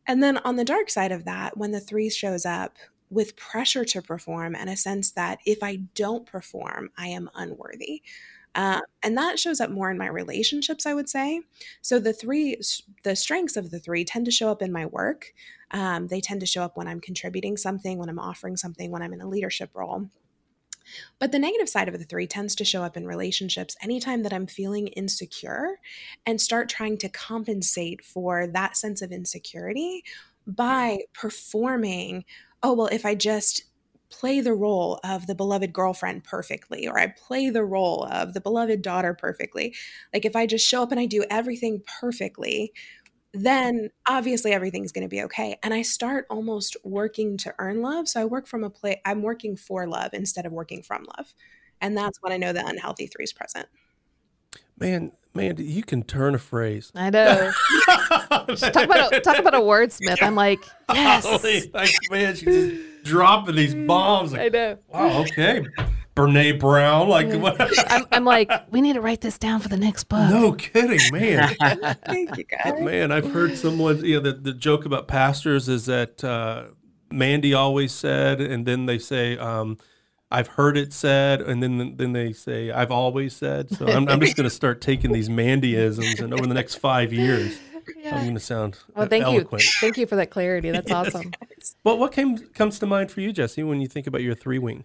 And then on the dark side of that, when the three shows up with pressure to perform and a sense that if I don't perform, I am unworthy. Uh, and that shows up more in my relationships, I would say. So the three, the strengths of the three tend to show up in my work. Um, they tend to show up when I'm contributing something, when I'm offering something, when I'm in a leadership role. But the negative side of the three tends to show up in relationships anytime that I'm feeling insecure and start trying to compensate for that sense of insecurity by performing, oh, well, if I just play the role of the beloved girlfriend perfectly, or I play the role of the beloved daughter perfectly. Like if I just show up and I do everything perfectly, then obviously everything's going to be okay. And I start almost working to earn love. So I work from a place, I'm working for love instead of working from love. And that's when I know the unhealthy three is present. Man, man, you can turn a phrase. I know. talk about a, talk about a wordsmith. I'm like, yes. like, man, she's just dropping these bombs. Like, I know. Wow. Okay. Brene Brown. Like, what? I'm, I'm like, we need to write this down for the next book. no kidding, man. Thank you, guys. But man, I've heard someone, you know, the, the joke about pastors is that uh, Mandy always said, and then they say, um, I've heard it said, and then then they say, I've always said. So I'm, I'm just going to start taking these Mandyisms, and over the next five years, I'm going to sound Oh, thank eloquent. you. Thank you for that clarity. That's Yes. awesome. Well, what came comes to mind for you, Jesse, when you think about your three wing?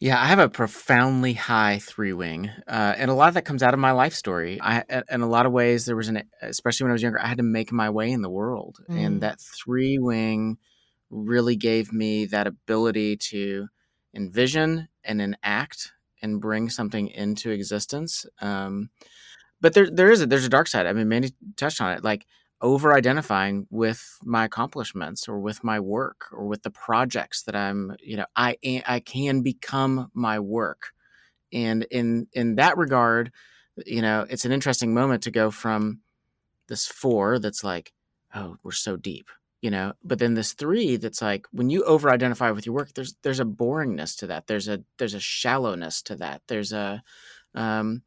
Yeah, I have a profoundly high three wing, uh, and a lot of that comes out of my life story. I, in a lot of ways, there was an, especially when I was younger, I had to make my way in the world, Mm. and that three wing really gave me that ability to envision and enact and bring something into existence. Um, but there, there is a there's a dark side. I mean, Mandy touched on it, like over identifying with my accomplishments or with my work or with the projects that I'm, you know, I I can become my work. And in in that regard, you know, it's an interesting moment to go from this 4 that's like, oh, we're so deep, you know, but then this 3 that's like when you over identify with your work, there's there's a boringness to that. There's a there's a shallowness to that. There's a um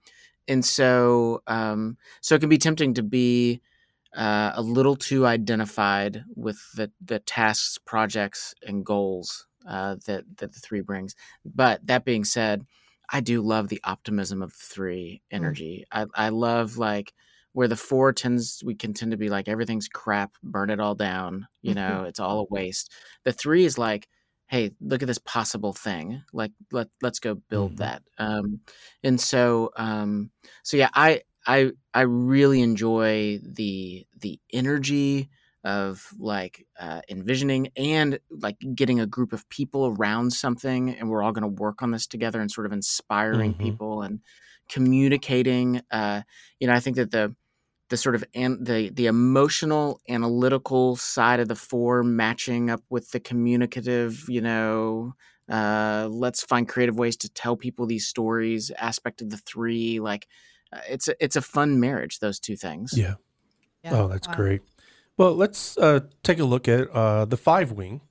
and so um so it can be tempting to be uh, a little too identified with the the tasks, projects, and goals uh, that that the three brings. But that being said, I do love the optimism of the three energy. I I love like where the four tends we can tend to be like everything's crap, burn it all down. You know, it's all a waste. The three is like. Hey, look at this possible thing. Like, let let's go build Mhm. that. Um, and so, um, so yeah, I I I really enjoy the the energy of like uh, envisioning and like getting a group of people around something, and we're all going to work on this together, and sort of inspiring Mhm. people and communicating. Uh, you know, I think that the the sort of an, the the emotional analytical side of the four matching up with the communicative you know uh, let's find creative ways to tell people these stories aspect of the three like uh, it's a, it's a fun marriage those two things Yeah. Yeah. Oh, that's Wow. great. Well, let's uh, take a look at uh, the five wing.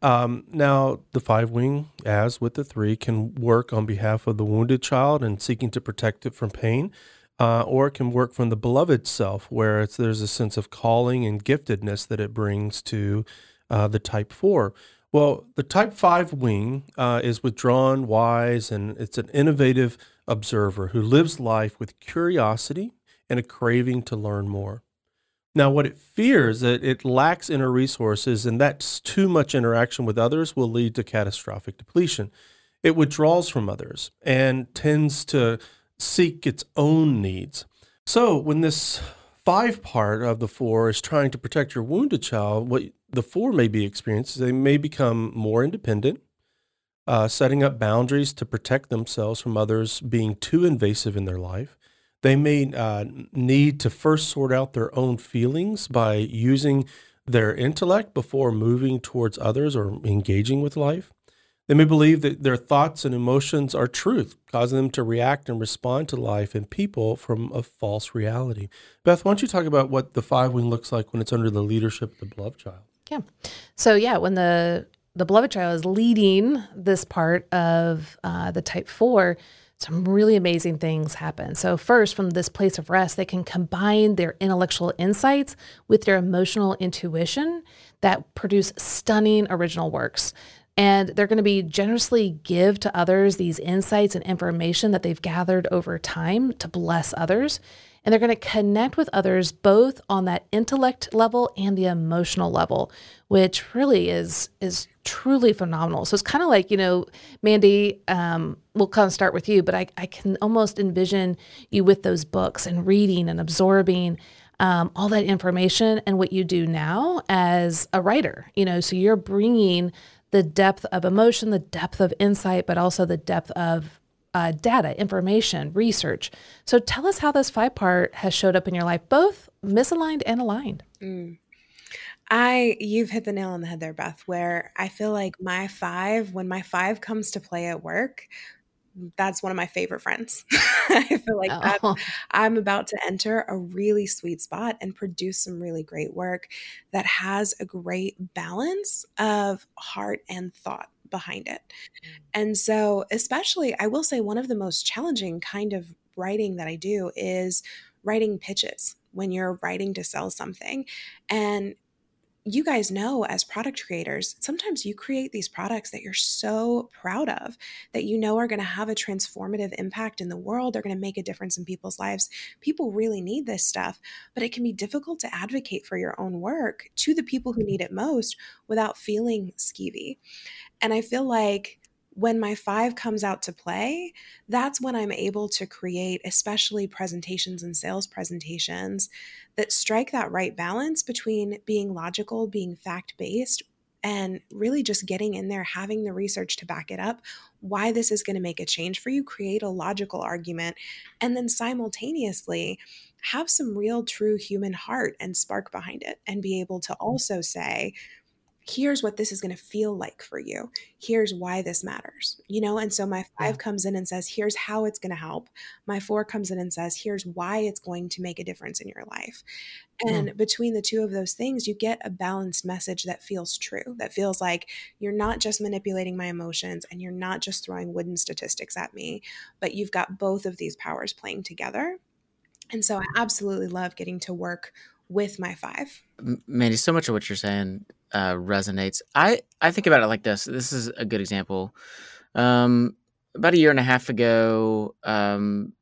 Um, now, the five wing, as with the three, can work on behalf of the wounded child and seeking to protect it from pain, uh, or it can work from the beloved self, where it's, there's a sense of calling and giftedness that it brings to uh, the type four. Well, the type five wing uh, is withdrawn, wise, and it's an innovative observer who lives life with curiosity and a craving to learn more. Now, what it fears is that it lacks inner resources, and that's too much interaction with others will lead to catastrophic depletion. It withdraws from others and tends to seek its own needs. So, when this five part of the four is trying to protect your wounded child, what the four may be experiencing, is they may become more independent, uh, setting up boundaries to protect themselves from others being too invasive in their life. They may uh, need to first sort out their own feelings by using their intellect before moving towards others or engaging with life. They may believe that their thoughts and emotions are truth, causing them to react and respond to life and people from a false reality. Beth, why don't you talk about what the five wing looks like when it's under the leadership of the beloved child? Yeah. So yeah, when the the beloved child is leading this part of uh, the type four, some really amazing things happen. So first, from this place of rest, they can combine their intellectual insights with their emotional intuition that produce stunning original works. And they're going to be generously give to others these insights and information that they've gathered over time to bless others. And they're going to connect with others both on that intellect level and the emotional level which really is is truly phenomenal. So it's kind of like you know mandy um, we'll kind of start with you but I, I can almost envision you with those books and reading and absorbing um, all that information and what you do now as a writer you know? So you're bringing the depth of emotion the depth of insight but also the depth of uh, data, information, research. So tell us how this five part has showed up in your life, both misaligned and aligned. Mm. I you've hit the nail on the head there, Beth, where I feel like my five, when my five comes to play at work, that's one of my favorite friends. I feel like Oh, I'm about to enter a really sweet spot and produce some really great work that has a great balance of heart and thought behind it. Mm. And so, especially, I will say one of the most challenging kind of writing that I do is writing pitches when you're writing to sell something. And you guys know as product creators, sometimes you create these products that you're so proud of that you know are going to have a transformative impact in the world. They're going to make a difference in people's lives. People really need this stuff, but it can be difficult to advocate for your own work to the people who need it most without feeling skeevy. And I feel like when my five comes out to play, that's when I'm able to create, especially presentations and sales presentations that strike that right balance between being logical, being fact based, and really just getting in there, having the research to back it up, why this is going to make a change for you, create a logical argument, and then simultaneously have some real, true human heart and spark behind it, and be able to mm. also say, here's what this is going to feel like for you. Here's why this matters, you know? And so my five yeah. comes in and says, here's how it's going to help. My four comes in and says, here's why it's going to make a difference in your life. And between the two of those things, you get a balanced message that feels true, that feels like you're not just manipulating my emotions and you're not just throwing wooden statistics at me, but you've got both of these powers playing together. And so I absolutely love getting to work with my five. Mandy, so much of what you're saying uh, resonates. I I think about it like this. This is a good example. Um, about a year and a half ago, um,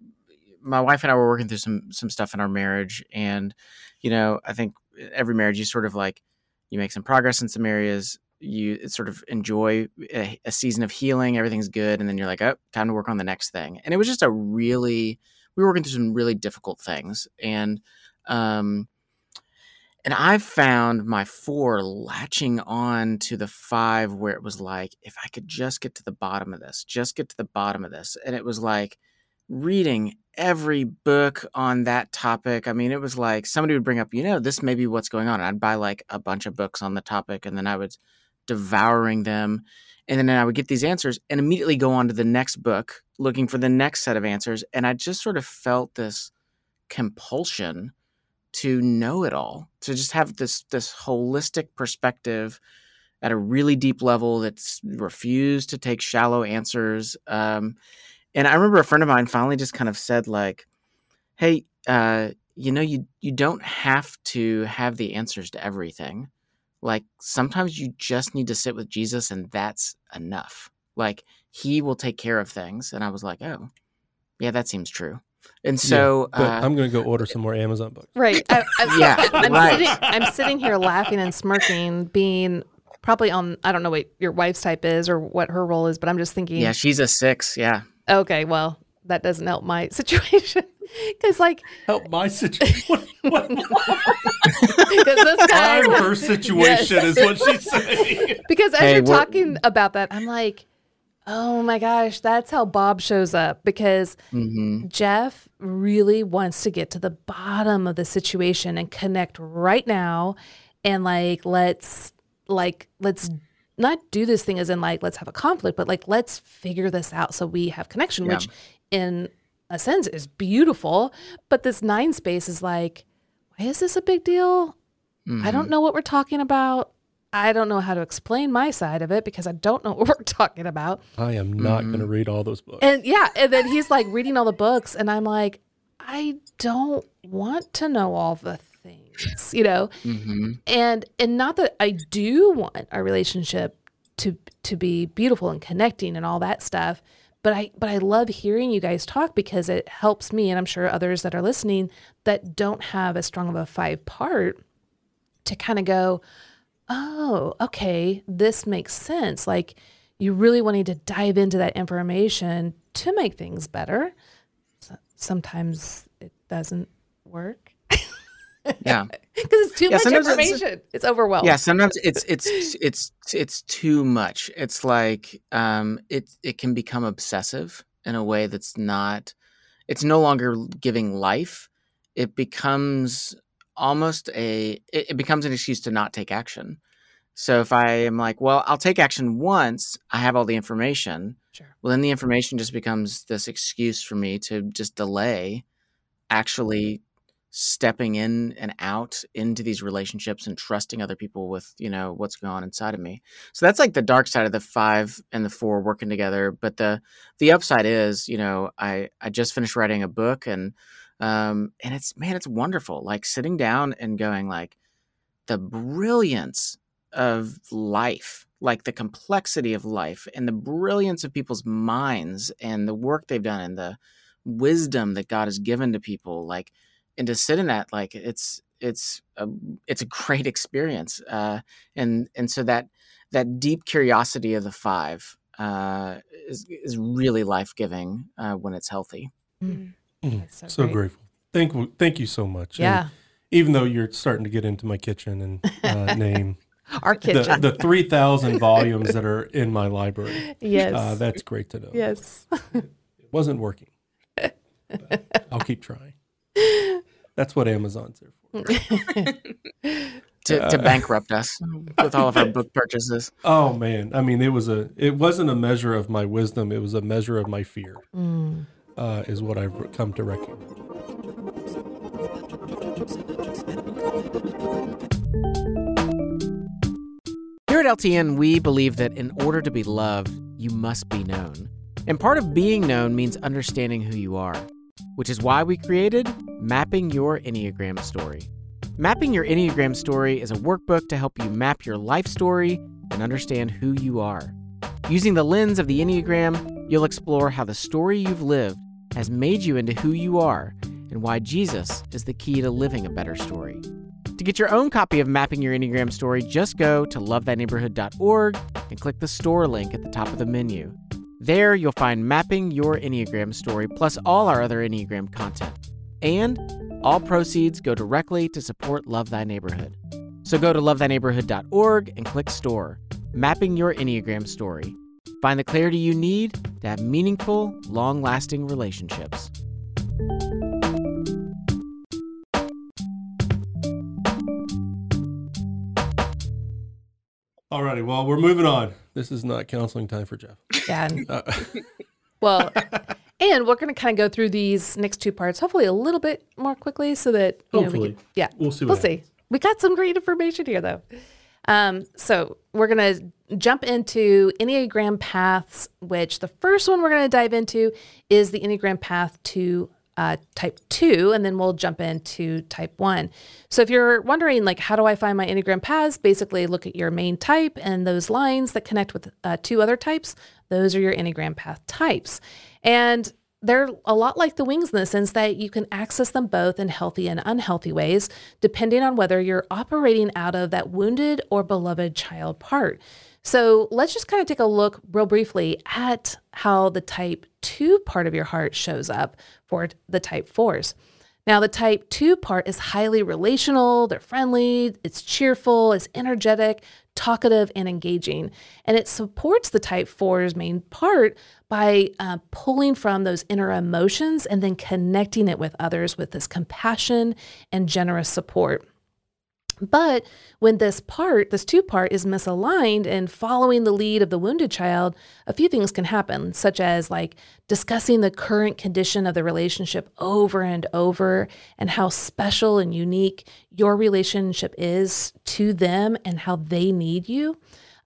my wife and I were working through some some stuff in our marriage, and you know, I think every marriage you sort of like you make some progress in some areas. You sort of enjoy a, a season of healing. Everything's good, and then you're like, oh, time to work on the next thing. And it was just a really we were working through some really difficult things, and um, and I've found my four latching on to the five where it was like, if I could just get to the bottom of this, just get to the bottom of this. And it was like reading every book on that topic. I mean, it was like somebody would bring up, you know, this may be what's going on. And I'd buy like a bunch of books on the topic and then I would devouring them. And then I would get these answers and immediately go on to the next book looking for the next set of answers. And I just sort of felt this compulsion to know it all, to just have this this holistic perspective at a really deep level that's refused to take shallow answers. Um, and I remember a friend of mine finally just kind of said like, "Hey, uh, you know, you you don't have to have the answers to everything. Like sometimes you just need to sit with Jesus, and that's enough. Like He will take care of things." And I was like, "Oh, yeah, that seems true." And so yeah, uh, I'm going to go order some more Amazon books. Right. I, I, yeah. I'm, right. Sitting, I'm sitting here laughing and smirking, being probably on, I don't know what your wife's type is or what her role is, but I'm just thinking. Yeah, she's a six. Yeah. Okay. Well, that doesn't help my situation. Because, like, help my situation. Because this guy, I'm her situation yes. is what she's saying. Because as hey, you're talking about that, I'm like, Oh my gosh, that's how Bob shows up because mm-hmm. Jeff really wants to get to the bottom of the situation and connect right now and like let's like let's not do this thing as in like let's have a conflict, but like let's figure this out so we have connection, yeah. which in a sense is beautiful. But this nine space is like, why is this a big deal? Mm-hmm. I don't mm-hmm. know what we're talking about. I don't know how to explain my side of it because I don't know what we're talking about. I am not mm-hmm. going to read all those books. And yeah, and then he's like reading all the books, and I'm like, I don't want to know all the things, you know. Mm-hmm. And and not that I do want our relationship to to be beautiful and connecting and all that stuff, but I but I love hearing you guys talk because it helps me, and I'm sure others that are listening that don't have as strong of a five part to kind of go oh, okay, this makes sense. Like you really wanting to dive into that information to make things better. So sometimes it doesn't work. yeah because it's too yeah, much information it's, it's, overwhelming yeah sometimes it's it's it's it's too much it's like um it it can become obsessive in a way that's not it's no longer giving life it becomes almost a it, it becomes an excuse to not take action. So if I am like, well, I'll take action once, I have all the information. Sure. Well, then the information just becomes this excuse for me to just delay actually stepping in and out into these relationships and trusting other people with you know what's going on inside of me so that's like the dark side of the five and the four working together but the the upside is you know i i just finished writing a book and um and it's man it's wonderful like sitting down and going like the brilliance of life like the complexity of life and the brilliance of people's minds and the work they've done and the wisdom that god has given to people like and to sit in that like it's it's a it's a great experience uh, and and so that that deep curiosity of the five uh, is is really life giving uh, when it's healthy. Mm. Mm. So, so grateful. Thank you, thank you so much. Yeah. And even though you're starting to get into my kitchen and uh, name our kitchen, the, the three thousand volumes that are in my library. Yes, uh, that's great to know. Yes, it wasn't working. I'll keep trying. That's what Amazon's there for. to, to bankrupt us with all of our book purchases. Oh man, I mean, it was a it wasn't a measure of my wisdom; it was a measure of my fear. Mm. Uh, is what I've come to recognize. Here at LTN, we believe that in order to be loved, you must be known. And part of being known means understanding who you are which is why we created Mapping Your Enneagram Story. Mapping Your Enneagram Story is a workbook to help you map your life story and understand who you are. Using the lens of the Enneagram, you'll explore how the story you've lived has made you into who you are and why Jesus is the key to living a better story. To get your own copy of Mapping Your Enneagram Story, just go to lovethyneighborhood.org and click the store link at the top of the menu. There, you'll find Mapping Your Enneagram Story plus all our other Enneagram content. And all proceeds go directly to support Love Thy Neighborhood. So go to lovethyneighborhood.org and click Store, Mapping Your Enneagram Story. Find the clarity you need to have meaningful, long lasting relationships. Alrighty, well, we're moving on. This is not counseling time for Jeff. Yeah. Uh, well, and we're going to kind of go through these next two parts, hopefully a little bit more quickly, so that you hopefully, know, we can, yeah, we'll see. we'll happens. see. We got some great information here, though. Um, so we're going to jump into Enneagram paths, which the first one we're going to dive into is the Enneagram path to uh, type two, and then we'll jump into type one. So if you're wondering, like, how do I find my Enneagram paths? Basically, look at your main type and those lines that connect with uh, two other types. Those are your Enneagram path types. And they're a lot like the wings in the sense that you can access them both in healthy and unhealthy ways, depending on whether you're operating out of that wounded or beloved child part. So let's just kind of take a look real briefly at how the type 2 part of your heart shows up for the type 4s. Now, the type 2 part is highly relational, they're friendly, it's cheerful, it's energetic, talkative, and engaging. And it supports the type 4's main part by uh, pulling from those inner emotions and then connecting it with others with this compassion and generous support. But when this part, this two part, is misaligned and following the lead of the wounded child, a few things can happen, such as like discussing the current condition of the relationship over and over and how special and unique your relationship is to them and how they need you.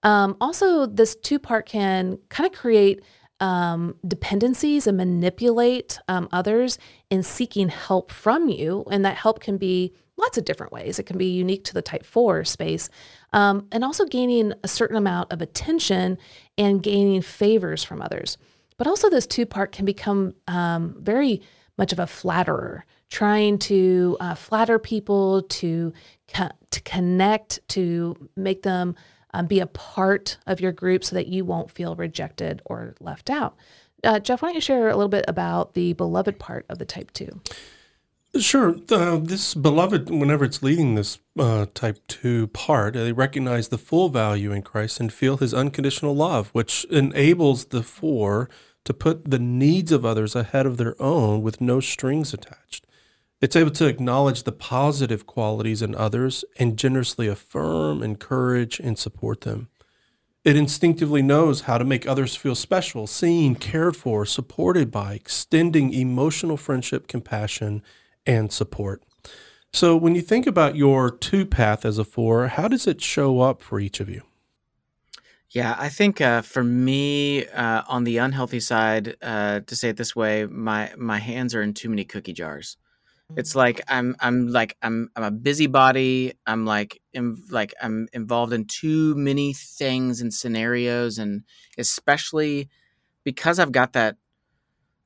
Um, also, this two part can kind of create um, dependencies and manipulate um, others in seeking help from you. And that help can be lots of different ways. It can be unique to the type 4 space. Um, and also gaining a certain amount of attention and gaining favors from others. But also, this two part can become um, very much of a flatterer, trying to uh, flatter people, to, co- to connect, to make them um, be a part of your group so that you won't feel rejected or left out. Uh, Jeff, why don't you share a little bit about the beloved part of the type 2? Sure. Uh, this beloved, whenever it's leading this uh, type 2 part, they recognize the full value in Christ and feel his unconditional love, which enables the four to put the needs of others ahead of their own with no strings attached. It's able to acknowledge the positive qualities in others and generously affirm, encourage, and support them. It instinctively knows how to make others feel special, seen, cared for, supported by, extending emotional friendship, compassion, and support. So, when you think about your two path as a four, how does it show up for each of you? Yeah, I think uh, for me, uh, on the unhealthy side, uh, to say it this way, my my hands are in too many cookie jars. It's like I'm I'm like I'm I'm a busybody. I'm like in, like I'm involved in too many things and scenarios, and especially because I've got that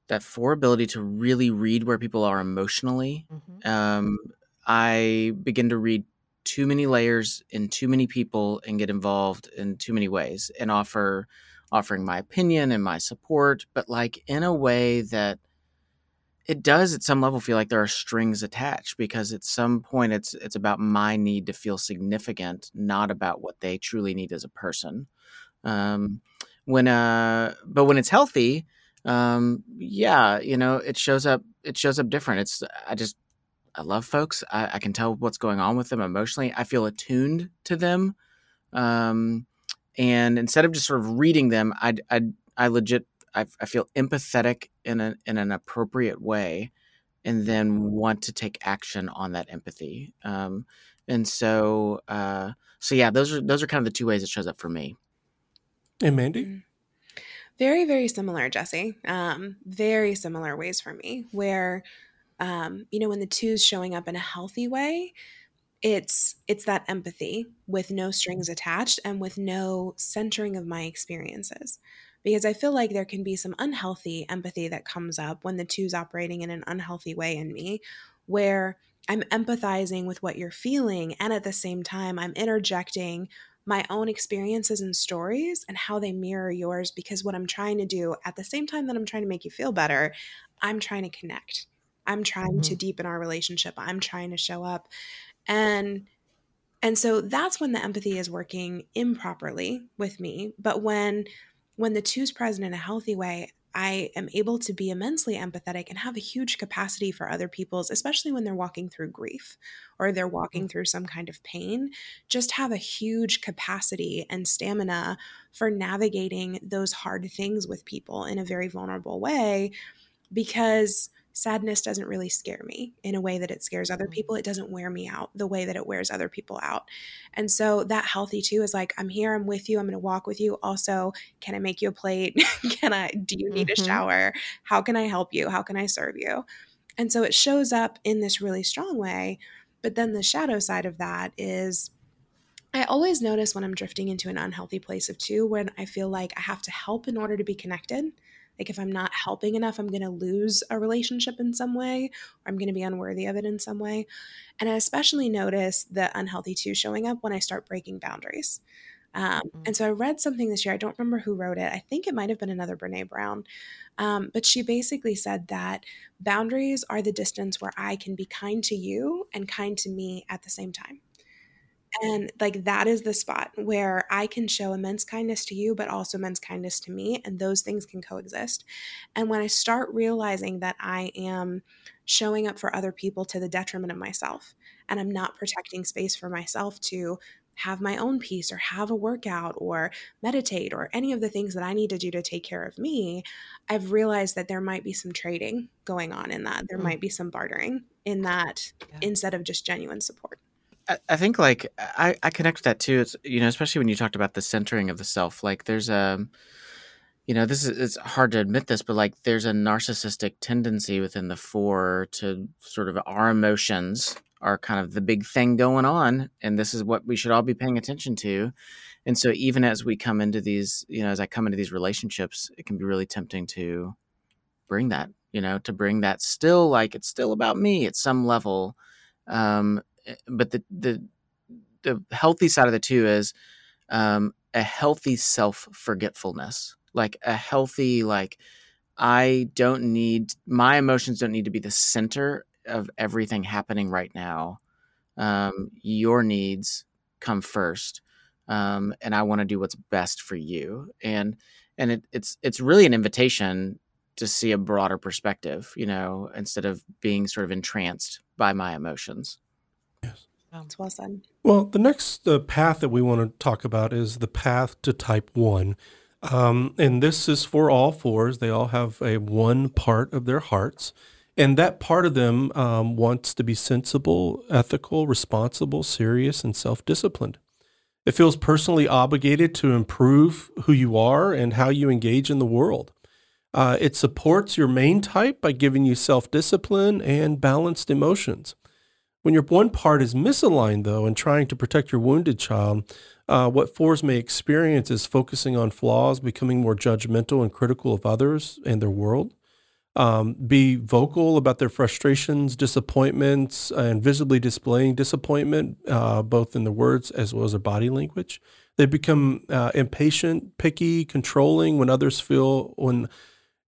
that four ability to really read where people are emotionally. Mhm. Um, I begin to read too many layers in too many people and get involved in too many ways and offer offering my opinion and my support, but like in a way that it does at some level feel like there are strings attached because at some point it's it's about my need to feel significant, not about what they truly need as a person. Um, when uh, but when it's healthy, um, yeah, you know, it shows up. It shows up different. It's I just I love folks. I, I can tell what's going on with them emotionally. I feel attuned to them, um, and instead of just sort of reading them, I I, I legit I, I feel empathetic in a in an appropriate way, and then want to take action on that empathy. Um, and so uh, so yeah, those are those are kind of the two ways it shows up for me. And Mandy? Very, very similar, Jesse. Um, very similar ways for me, where um, you know, when the two's showing up in a healthy way, it's it's that empathy with no strings attached and with no centering of my experiences. Because I feel like there can be some unhealthy empathy that comes up when the two's operating in an unhealthy way in me, where I'm empathizing with what you're feeling, and at the same time, I'm interjecting my own experiences and stories and how they mirror yours. Because what I'm trying to do at the same time that I'm trying to make you feel better, I'm trying to connect. I'm trying to Mhm. deepen our relationship. I'm trying to show up. And and so that's when the empathy is working improperly with me. But when when the two's present in a healthy way, I am able to be immensely empathetic and have a huge capacity for other people's, especially when they're walking through grief or they're mm-hmm. walking through some kind of pain, just have a huge capacity and stamina for navigating those hard things with people in a very vulnerable way because sadness doesn't really scare me in a way that it scares other people. It doesn't wear me out the way that it wears other people out. And so that healthy too is like, I'm here, I'm with you, I'm going to walk with you. Also, can I make you a plate? can I, do you need a Mhm. shower? How can I help you? How can I serve you? And so it shows up in this really strong way. But then the shadow side of that is I always notice when I'm drifting into an unhealthy place of two, when I feel like I have to help in order to be connected. Like if I'm not helping enough, I'm going to lose a relationship in some way, or I'm going to be unworthy of it in some way. And I especially notice the unhealthy two showing up when I start breaking boundaries. Um, and so I read something this year. I don't remember who wrote it. I think it might have been another Brene Brown. Um, but she basically said that boundaries are the distance where I can be kind to you and kind to me at the same time. And like that is the spot where I can show immense kindness to you, but also immense kindness to me. And those things can coexist. And when I start realizing that I am showing up for other people to the detriment of myself, and I'm not protecting space for myself to have my own peace or have a workout or meditate or any of the things that I need to do to take care of me, I've realized that there might be some trading going on in that. There Mm. might be some bartering in that Yeah. instead of just genuine support. I, think like I, I connect that too. It's you know, especially when you talked about the centering of the self. Like there's a you know, this is it's hard to admit this, but like there's a narcissistic tendency within the four to sort of our emotions are kind of the big thing going on, and this is what we should all be paying attention to. And so even as we come into these, you know, as I come into these relationships, it can be really tempting to bring that, you know, to bring that still like it's still about me at some level. Um, but the the the healthy side of the two is um, a healthy self forgetfulness, like a healthy like I don't need my emotions don't need to be the center of everything happening right now. Um, your needs come first, um, and I want to do what's best for you. And and it, it's it's really an invitation to see a broader perspective, you know, instead of being sort of entranced by my emotions. It's well said. Well, the next uh, path that we want to talk about is the path to type one. Um, and this is for all fours. They all have a one part of their hearts. And that part of them um, wants to be sensible, ethical, responsible, serious, and self disciplined. It feels personally obligated to improve who you are and how you engage in the world. Uh, it supports your main type by giving you self discipline and balanced emotions. When your one part is misaligned, though, and trying to protect your wounded child, uh, what fours may experience is focusing on flaws, becoming more judgmental and critical of others and their world. Um, be vocal about their frustrations, disappointments, and visibly displaying disappointment, uh, both in their words as well as their body language. They become uh, impatient, picky, controlling when others feel when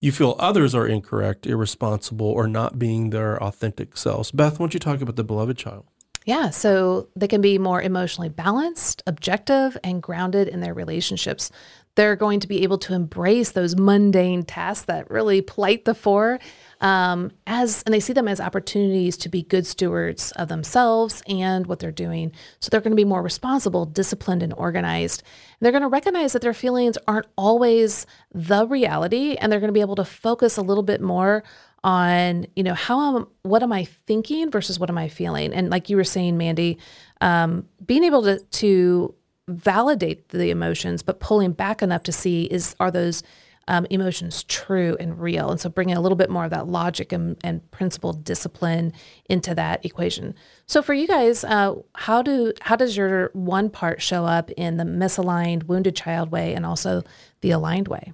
you feel others are incorrect, irresponsible, or not being their authentic selves. Beth, why don't you talk about the beloved child? Yeah, so they can be more emotionally balanced, objective, and grounded in their relationships. They're going to be able to embrace those mundane tasks that really plight the four um, as and they see them as opportunities to be good stewards of themselves and what they're doing. So they're going to be more responsible, disciplined, and organized. And they're going to recognize that their feelings aren't always the reality, and they're going to be able to focus a little bit more on you know how am what am I thinking versus what am I feeling, and like you were saying, Mandy, um, being able to to validate the emotions, but pulling back enough to see is are those um, emotions true and real. And so bringing a little bit more of that logic and, and principled discipline into that equation. So for you guys, uh, how do how does your one part show up in the misaligned wounded child way and also the aligned way?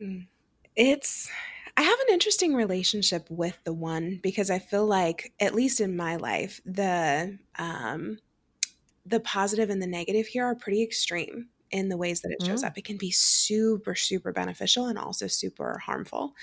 Mm. It's I have an interesting relationship with the one because I feel like, at least in my life, the um, the positive and the negative here are pretty extreme in the ways that it shows mm. up. It can be super, super beneficial and also super harmful.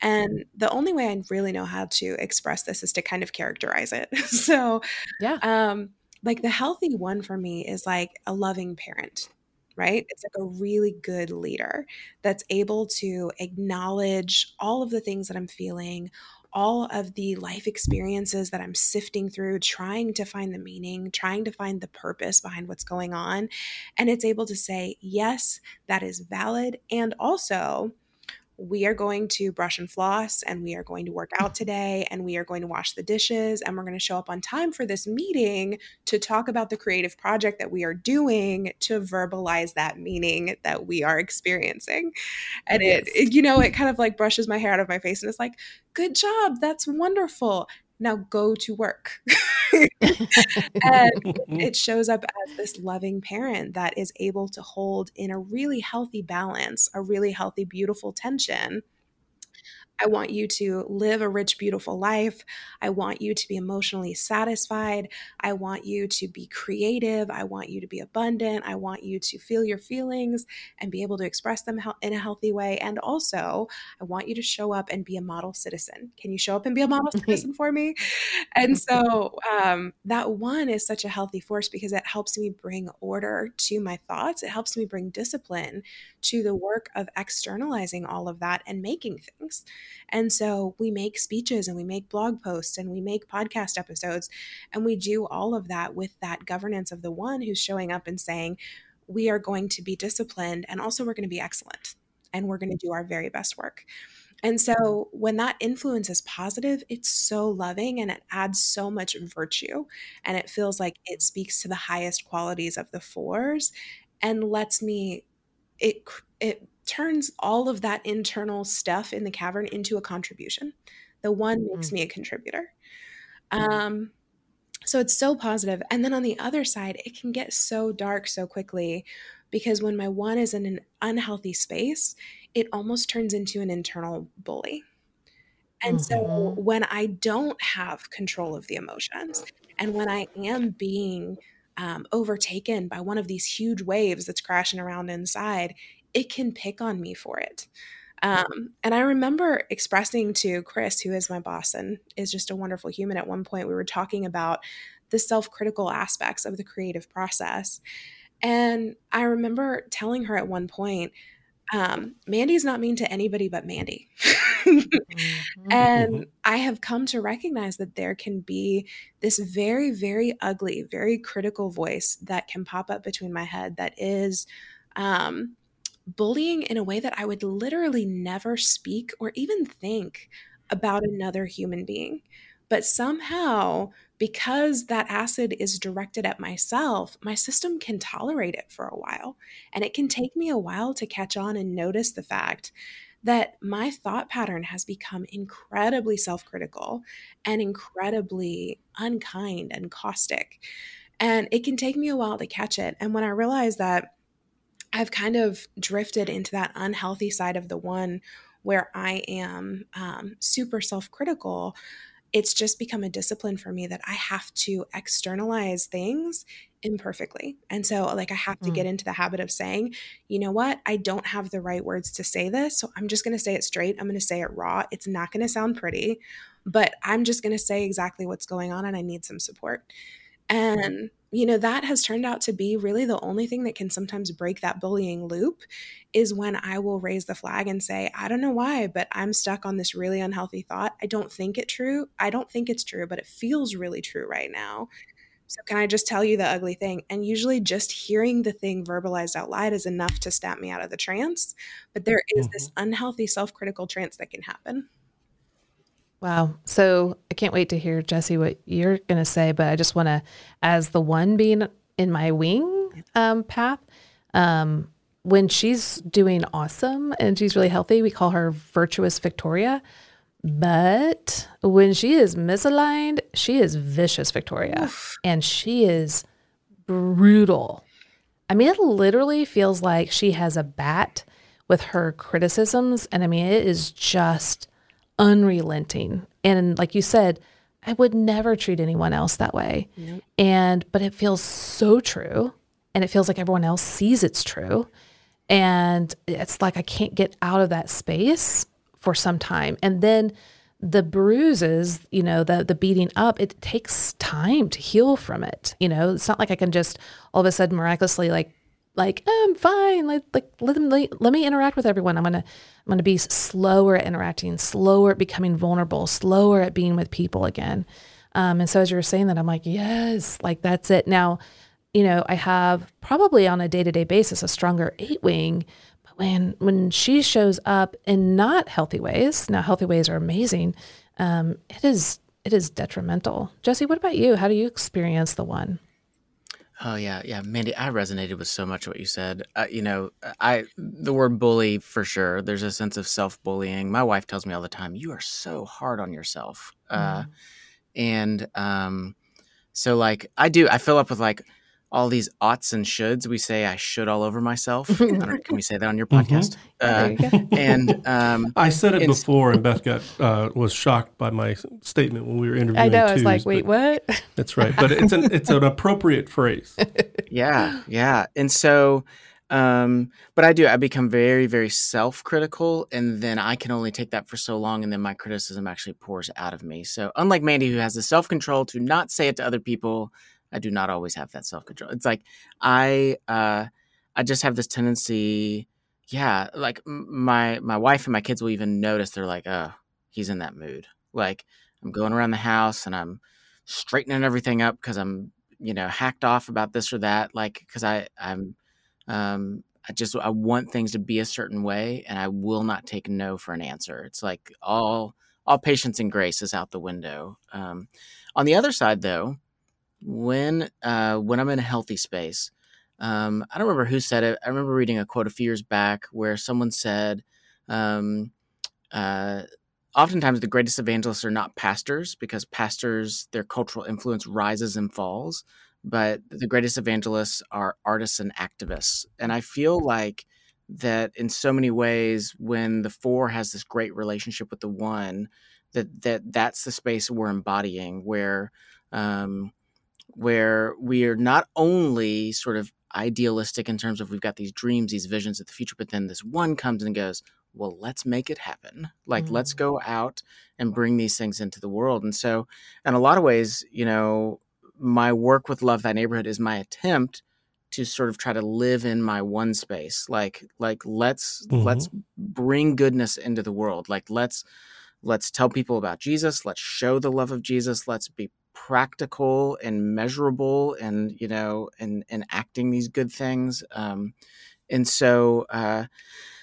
And the only way I really know how to express this is to kind of characterize it. so, yeah. Um, like the healthy one for me is like a loving parent, right? It's like a really good leader that's able to acknowledge all of the things that I'm feeling, all of the life experiences that I'm sifting through, trying to find the meaning, trying to find the purpose behind what's going on. And it's able to say, yes, that is valid. And also, we are going to brush and floss and we are going to work out today and we are going to wash the dishes and we're going to show up on time for this meeting to talk about the creative project that we are doing to verbalize that meaning that we are experiencing. And yes. it, it, you know, it kind of like brushes my hair out of my face and it's like, good job. That's wonderful now go to work. and it shows up as this loving parent that is able to hold in a really healthy balance, a really healthy, beautiful tension I want you to live a rich, beautiful life. I want you to be emotionally satisfied. I want you to be creative. I want you to be abundant. I want you to feel your feelings and be able to express them in a healthy way. And also, I want you to show up and be a model citizen. Can you show up and be a model citizen for me? And so, um, that one is such a healthy force because it helps me bring order to my thoughts. It helps me bring discipline to the work of externalizing all of that and making things. And so we make speeches and we make blog posts and we make podcast episodes and we do all of that with that governance of the one who's showing up and saying, we are going to be disciplined and also we're going to be excellent and we're going to do our very best work. And so when that influence is positive, it's so loving and it adds so much virtue. And it feels like it speaks to the highest qualities of the fours and lets me it it turns all of that internal stuff in the cavern into a contribution. The one makes mm. me a contributor. Um, so it's so positive. And then on the other side, it can get so dark so quickly because when my one is in an unhealthy space, it almost turns into an internal bully. And mm-hmm. so when I don't have control of the emotions and when I am being um, overtaken by one of these huge waves that's crashing around inside, it can pick on me for it. Um, and I remember expressing to Kris, who is my boss and is just a wonderful human, at one point we were talking about the self critical aspects of the creative process. And I remember telling her at one point, um, Mandy's not mean to anybody but Mandy. mm-hmm. And I have come to recognize that there can be this very, very ugly, very critical voice that can pop up between my head that is um, bullying in a way that I would literally never speak or even think about another human being. But somehow, because that acid is directed at myself, my system can tolerate it for a while. And it can take me a while to catch on and notice the fact that my thought pattern has become incredibly self critical and incredibly unkind and caustic. And it can take me a while to catch it. And when I realize that I've kind of drifted into that unhealthy side of the one where I am um, super self critical, it's just become a discipline for me that I have to externalize things imperfectly. And so, like, I have to mm. get into the habit of saying, you know what? I don't have the right words to say this. So I'm just going to say it straight. I'm going to say it raw. It's not going to sound pretty, but I'm just going to say exactly what's going on and I need some support. And you know that has turned out to be really the only thing that can sometimes break that bullying loop is when i will raise the flag and say i don't know why but i'm stuck on this really unhealthy thought. I don't think it true. I don't think it's true but it feels really true right now. So can i just tell you the ugly thing? And usually just hearing the thing verbalized out loud is enough to snap me out of the trance but there is mm-hmm. this unhealthy self-critical trance that can happen Wow. So I can't wait to hear, Jesse, what you're going to say. But I just want to, as the one being in my wing um, path, um, when she's doing awesome and she's really healthy, we call her virtuous Victoria. But when she is misaligned, she is vicious Victoria. Oof. And she is brutal. I mean, it literally feels like she has a bat with her criticisms. And I mean, it is just unrelenting. And like you said, I would never treat anyone else that way. Nope. And, but it feels so true. And it feels like everyone else sees it's true. And it's like I can't get out of that space for some time. And then the bruises, you know, the the beating up, it takes time to heal from it. You know, it's not like I can just all of a sudden miraculously like like oh, I'm fine. Like like let them let, let me interact with everyone. I'm gonna I'm gonna be slower at interacting, slower at becoming vulnerable, slower at being with people again. Um, and so as you were saying that, I'm like, yes, like that's it. Now, you know, I have probably on a day to day basis a stronger eight wing, but when when she shows up in not healthy ways, now healthy ways are amazing. Um, it is it is detrimental. Jesse, what about you? How do you experience the one? Oh yeah, yeah, Mandy. I resonated with so much of what you said. Uh, you know, I the word bully for sure. There's a sense of self bullying. My wife tells me all the time, "You are so hard on yourself," uh, mm. and um, so like I do. I fill up with like all these oughts and shoulds. We say I should all over myself. can we say that on your mm-hmm. podcast? Mm-hmm. Uh, and um, I said it before, and Beth got uh, was shocked by my statement when we were interviewing. I know. I was like, "Wait, what?" That's right, but it's an it's an appropriate phrase. yeah, yeah, and so. Um, but I do, I become very, very self critical, and then I can only take that for so long, and then my criticism actually pours out of me. So, unlike Mandy, who has the self control to not say it to other people, I do not always have that self control. It's like I uh, I just have this tendency. Yeah, like my my wife and my kids will even notice. They're like, "Oh, he's in that mood." Like I'm going around the house and I'm straightening everything up because I'm you know hacked off about this or that. Like because I I'm um, I just I want things to be a certain way, and I will not take no for an answer. It's like all all patience and grace is out the window. Um, on the other side, though, when uh, when I'm in a healthy space. Um, I don't remember who said it. I remember reading a quote a few years back where someone said, um, uh, "Oftentimes, the greatest evangelists are not pastors because pastors their cultural influence rises and falls, but the greatest evangelists are artists and activists." And I feel like that in so many ways, when the four has this great relationship with the one, that that that's the space we're embodying where. Um, where we are not only sort of idealistic in terms of we've got these dreams, these visions of the future, but then this one comes and goes, well, let's make it happen. Like, mm. let's go out and bring these things into the world. And so, in a lot of ways, you know, my work with Love Thy Neighborhood is my attempt to sort of try to live in my one space. Like, like let's mm-hmm. let's bring goodness into the world. Like, let's let's tell people about Jesus. Let's show the love of Jesus. Let's be practical and measurable and you know and and acting these good things um and so uh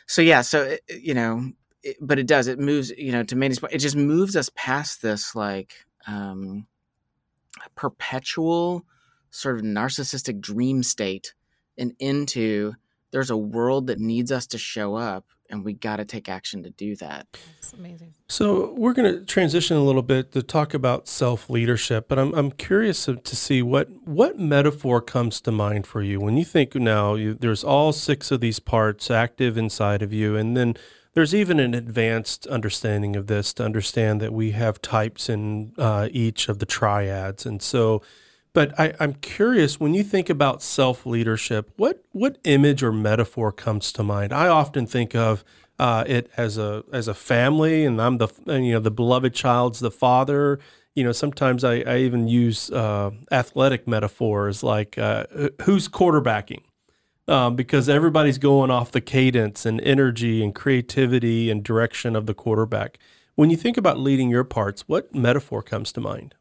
so yeah so you know it, but it does. It moves, you know, to Mandy's point. It just moves us past this like um, perpetual sort of narcissistic dream state and into there's a world that needs us to show up and we got to take action to do that. That's amazing. So we're going to transition a little bit to talk about self leadership, but I'm I'm curious to see what what metaphor comes to mind for you when you think now you, there's all six of these parts active inside of you, and then there's even an advanced understanding of this to understand that we have types in uh, each of the triads, and so. But I, I'm curious when you think about self leadership, what what image or metaphor comes to mind? I often think of uh, it as a as a family, and I'm the you know the beloved child's the father. You know, sometimes I, I even use uh, athletic metaphors like uh, who's quarterbacking, um, because everybody's going off the cadence and energy and creativity and direction of the quarterback. When you think about leading your parts, what metaphor comes to mind?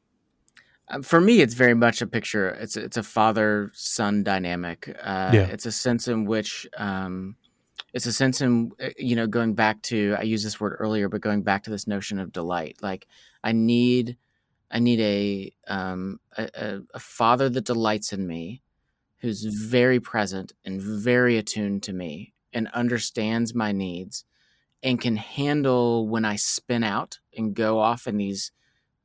Um, for me, it's very much a picture. It's it's a father son dynamic. Uh, Yeah. It's a sense in which um, it's a sense in uh, you know going back to I used this word earlier, but going back to this notion of delight. Like I need I need a um, a, a father that delights in me, who's very present and very attuned to me and understands my needs, and can handle when I spin out and go off in these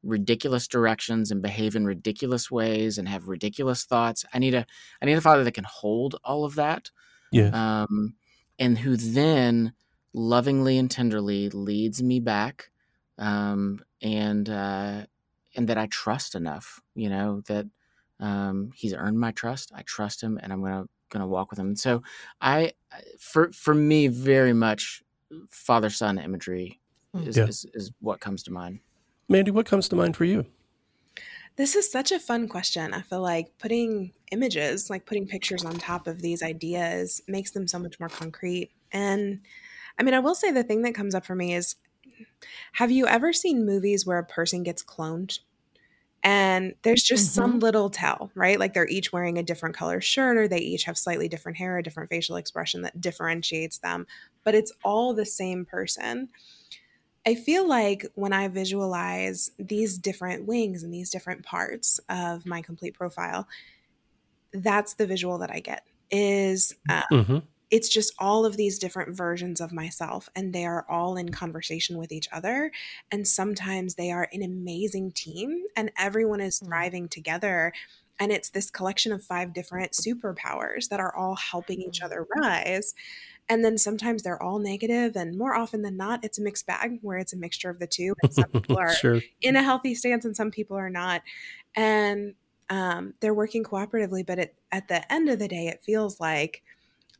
ridiculous directions and behave in ridiculous ways and have ridiculous thoughts. I need a I need a father that can hold all of that. Yeah. Um and who then lovingly and tenderly leads me back um and uh and that I trust enough, you know, that um he's earned my trust. I trust him and I'm going to going to walk with him. And so I for for me very much father son imagery is, Yeah. is is what comes to mind. Mandy, what comes to mind for you? This is such a fun question. I feel like putting images, like putting pictures on top of these ideas, makes them so much more concrete. And I mean, I will say the thing that comes up for me is have you ever seen movies where a person gets cloned? And there's just some mm-hmm. little tell, right? Like they're each wearing a different color shirt or they each have slightly different hair, a different facial expression that differentiates them, but it's all the same person. I feel like when I visualize these different wings and these different parts of my complete profile, that's the visual that I get. Is uh, Mm-hmm. it's just all of these different versions of myself, and they are all in conversation with each other. And sometimes they are an amazing team, and everyone is Mm. thriving together. And it's this collection of five different superpowers that are all helping each Mm. other rise. And then sometimes they're all negative, and more often than not, it's a mixed bag where it's a mixture of the two. And some people are sure. in a healthy stance, and some people are not. And um, they're working cooperatively, but it, at the end of the day, it feels like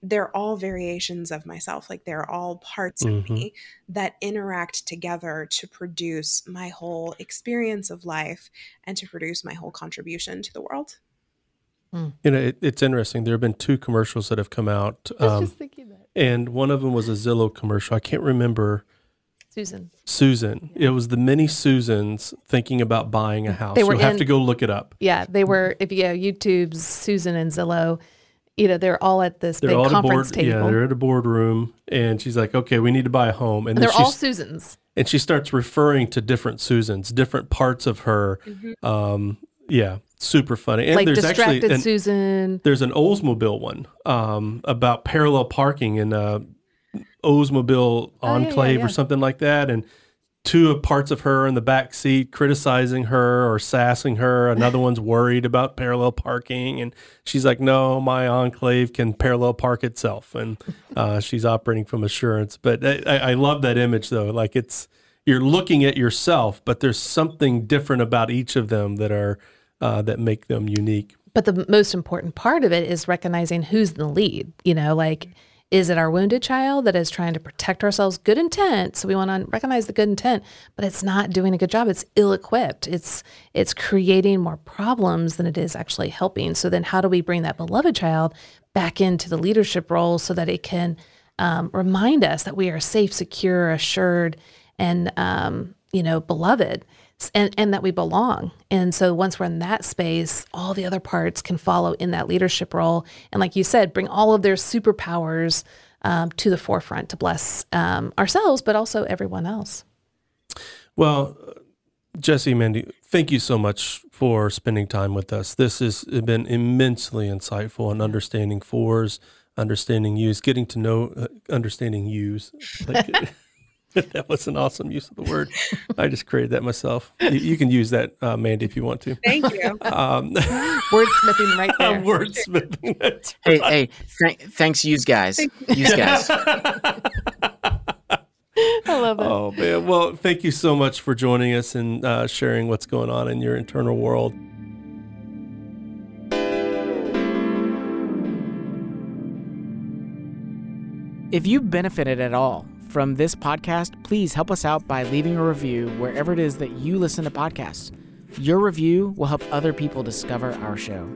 they're all variations of myself. Like they're all parts Mhm. of me that interact together to produce my whole experience of life and to produce my whole contribution to the world. You know, it, it's interesting. There have been two commercials that have come out, I was um, just thinking that. And one of them was a Zillow commercial. I can't remember Susan. Susan. It was the many Susans thinking about buying a house. They were You'll have to go look it up. Yeah, they were. If you go YouTube's Susan and Zillow, you know they're all at this They're big all at a conference board. Yeah, table. they're at a boardroom, and she's like, "Okay, we need to buy a home." And and they're all Susans. and she starts referring to different Susans, different parts of her. Um, yeah, super funny. And like there's actually an, Susan. there's an Oldsmobile one um, about parallel parking in a Oldsmobile Oh, yeah, yeah, enclave yeah. or something like that, and two parts of her in the back seat criticizing her or sassing her. Another one's worried about parallel parking, and she's like, "No, my enclave can parallel park itself," and uh, she's operating from assurance. But I I love that image though, like it's you're looking at yourself, but there's something different about each of them that are uh, that make them unique. But the most important part of it is recognizing who's the lead. You know, like is it our wounded child that is trying to protect ourselves? Good intent. So we want to recognize the good intent, but it's not doing a good job. It's ill-equipped. It's it's creating more problems than it is actually helping. So then, how do we bring that beloved child back into the leadership role so that it can um, remind us that we are safe, secure, assured, and um, you know, beloved, and and that we belong. And so once we're in that space, all the other parts can follow in that leadership role. And like you said, bring all of their superpowers um, to the forefront to bless um, ourselves, but also everyone else. Well, Jesse, Mandy, thank you so much for spending time with us. This has been immensely insightful in understanding fours, understanding use, getting to know, uh, understanding use. Like, that was an awesome use of the word. I just created that myself. You, you can use that, uh, Mandy, if you want to. Thank you. Um, Wordsmithing right there. wordsmithing. That's Hey, hey, th- thanks, use guys. Use guys. I love it. Oh man! Well, thank you so much for joining us and uh, sharing what's going on in your internal world. If you benefited at all from this podcast, please help us out by leaving a review wherever it is that you listen to podcasts. Your review will help other people discover our show.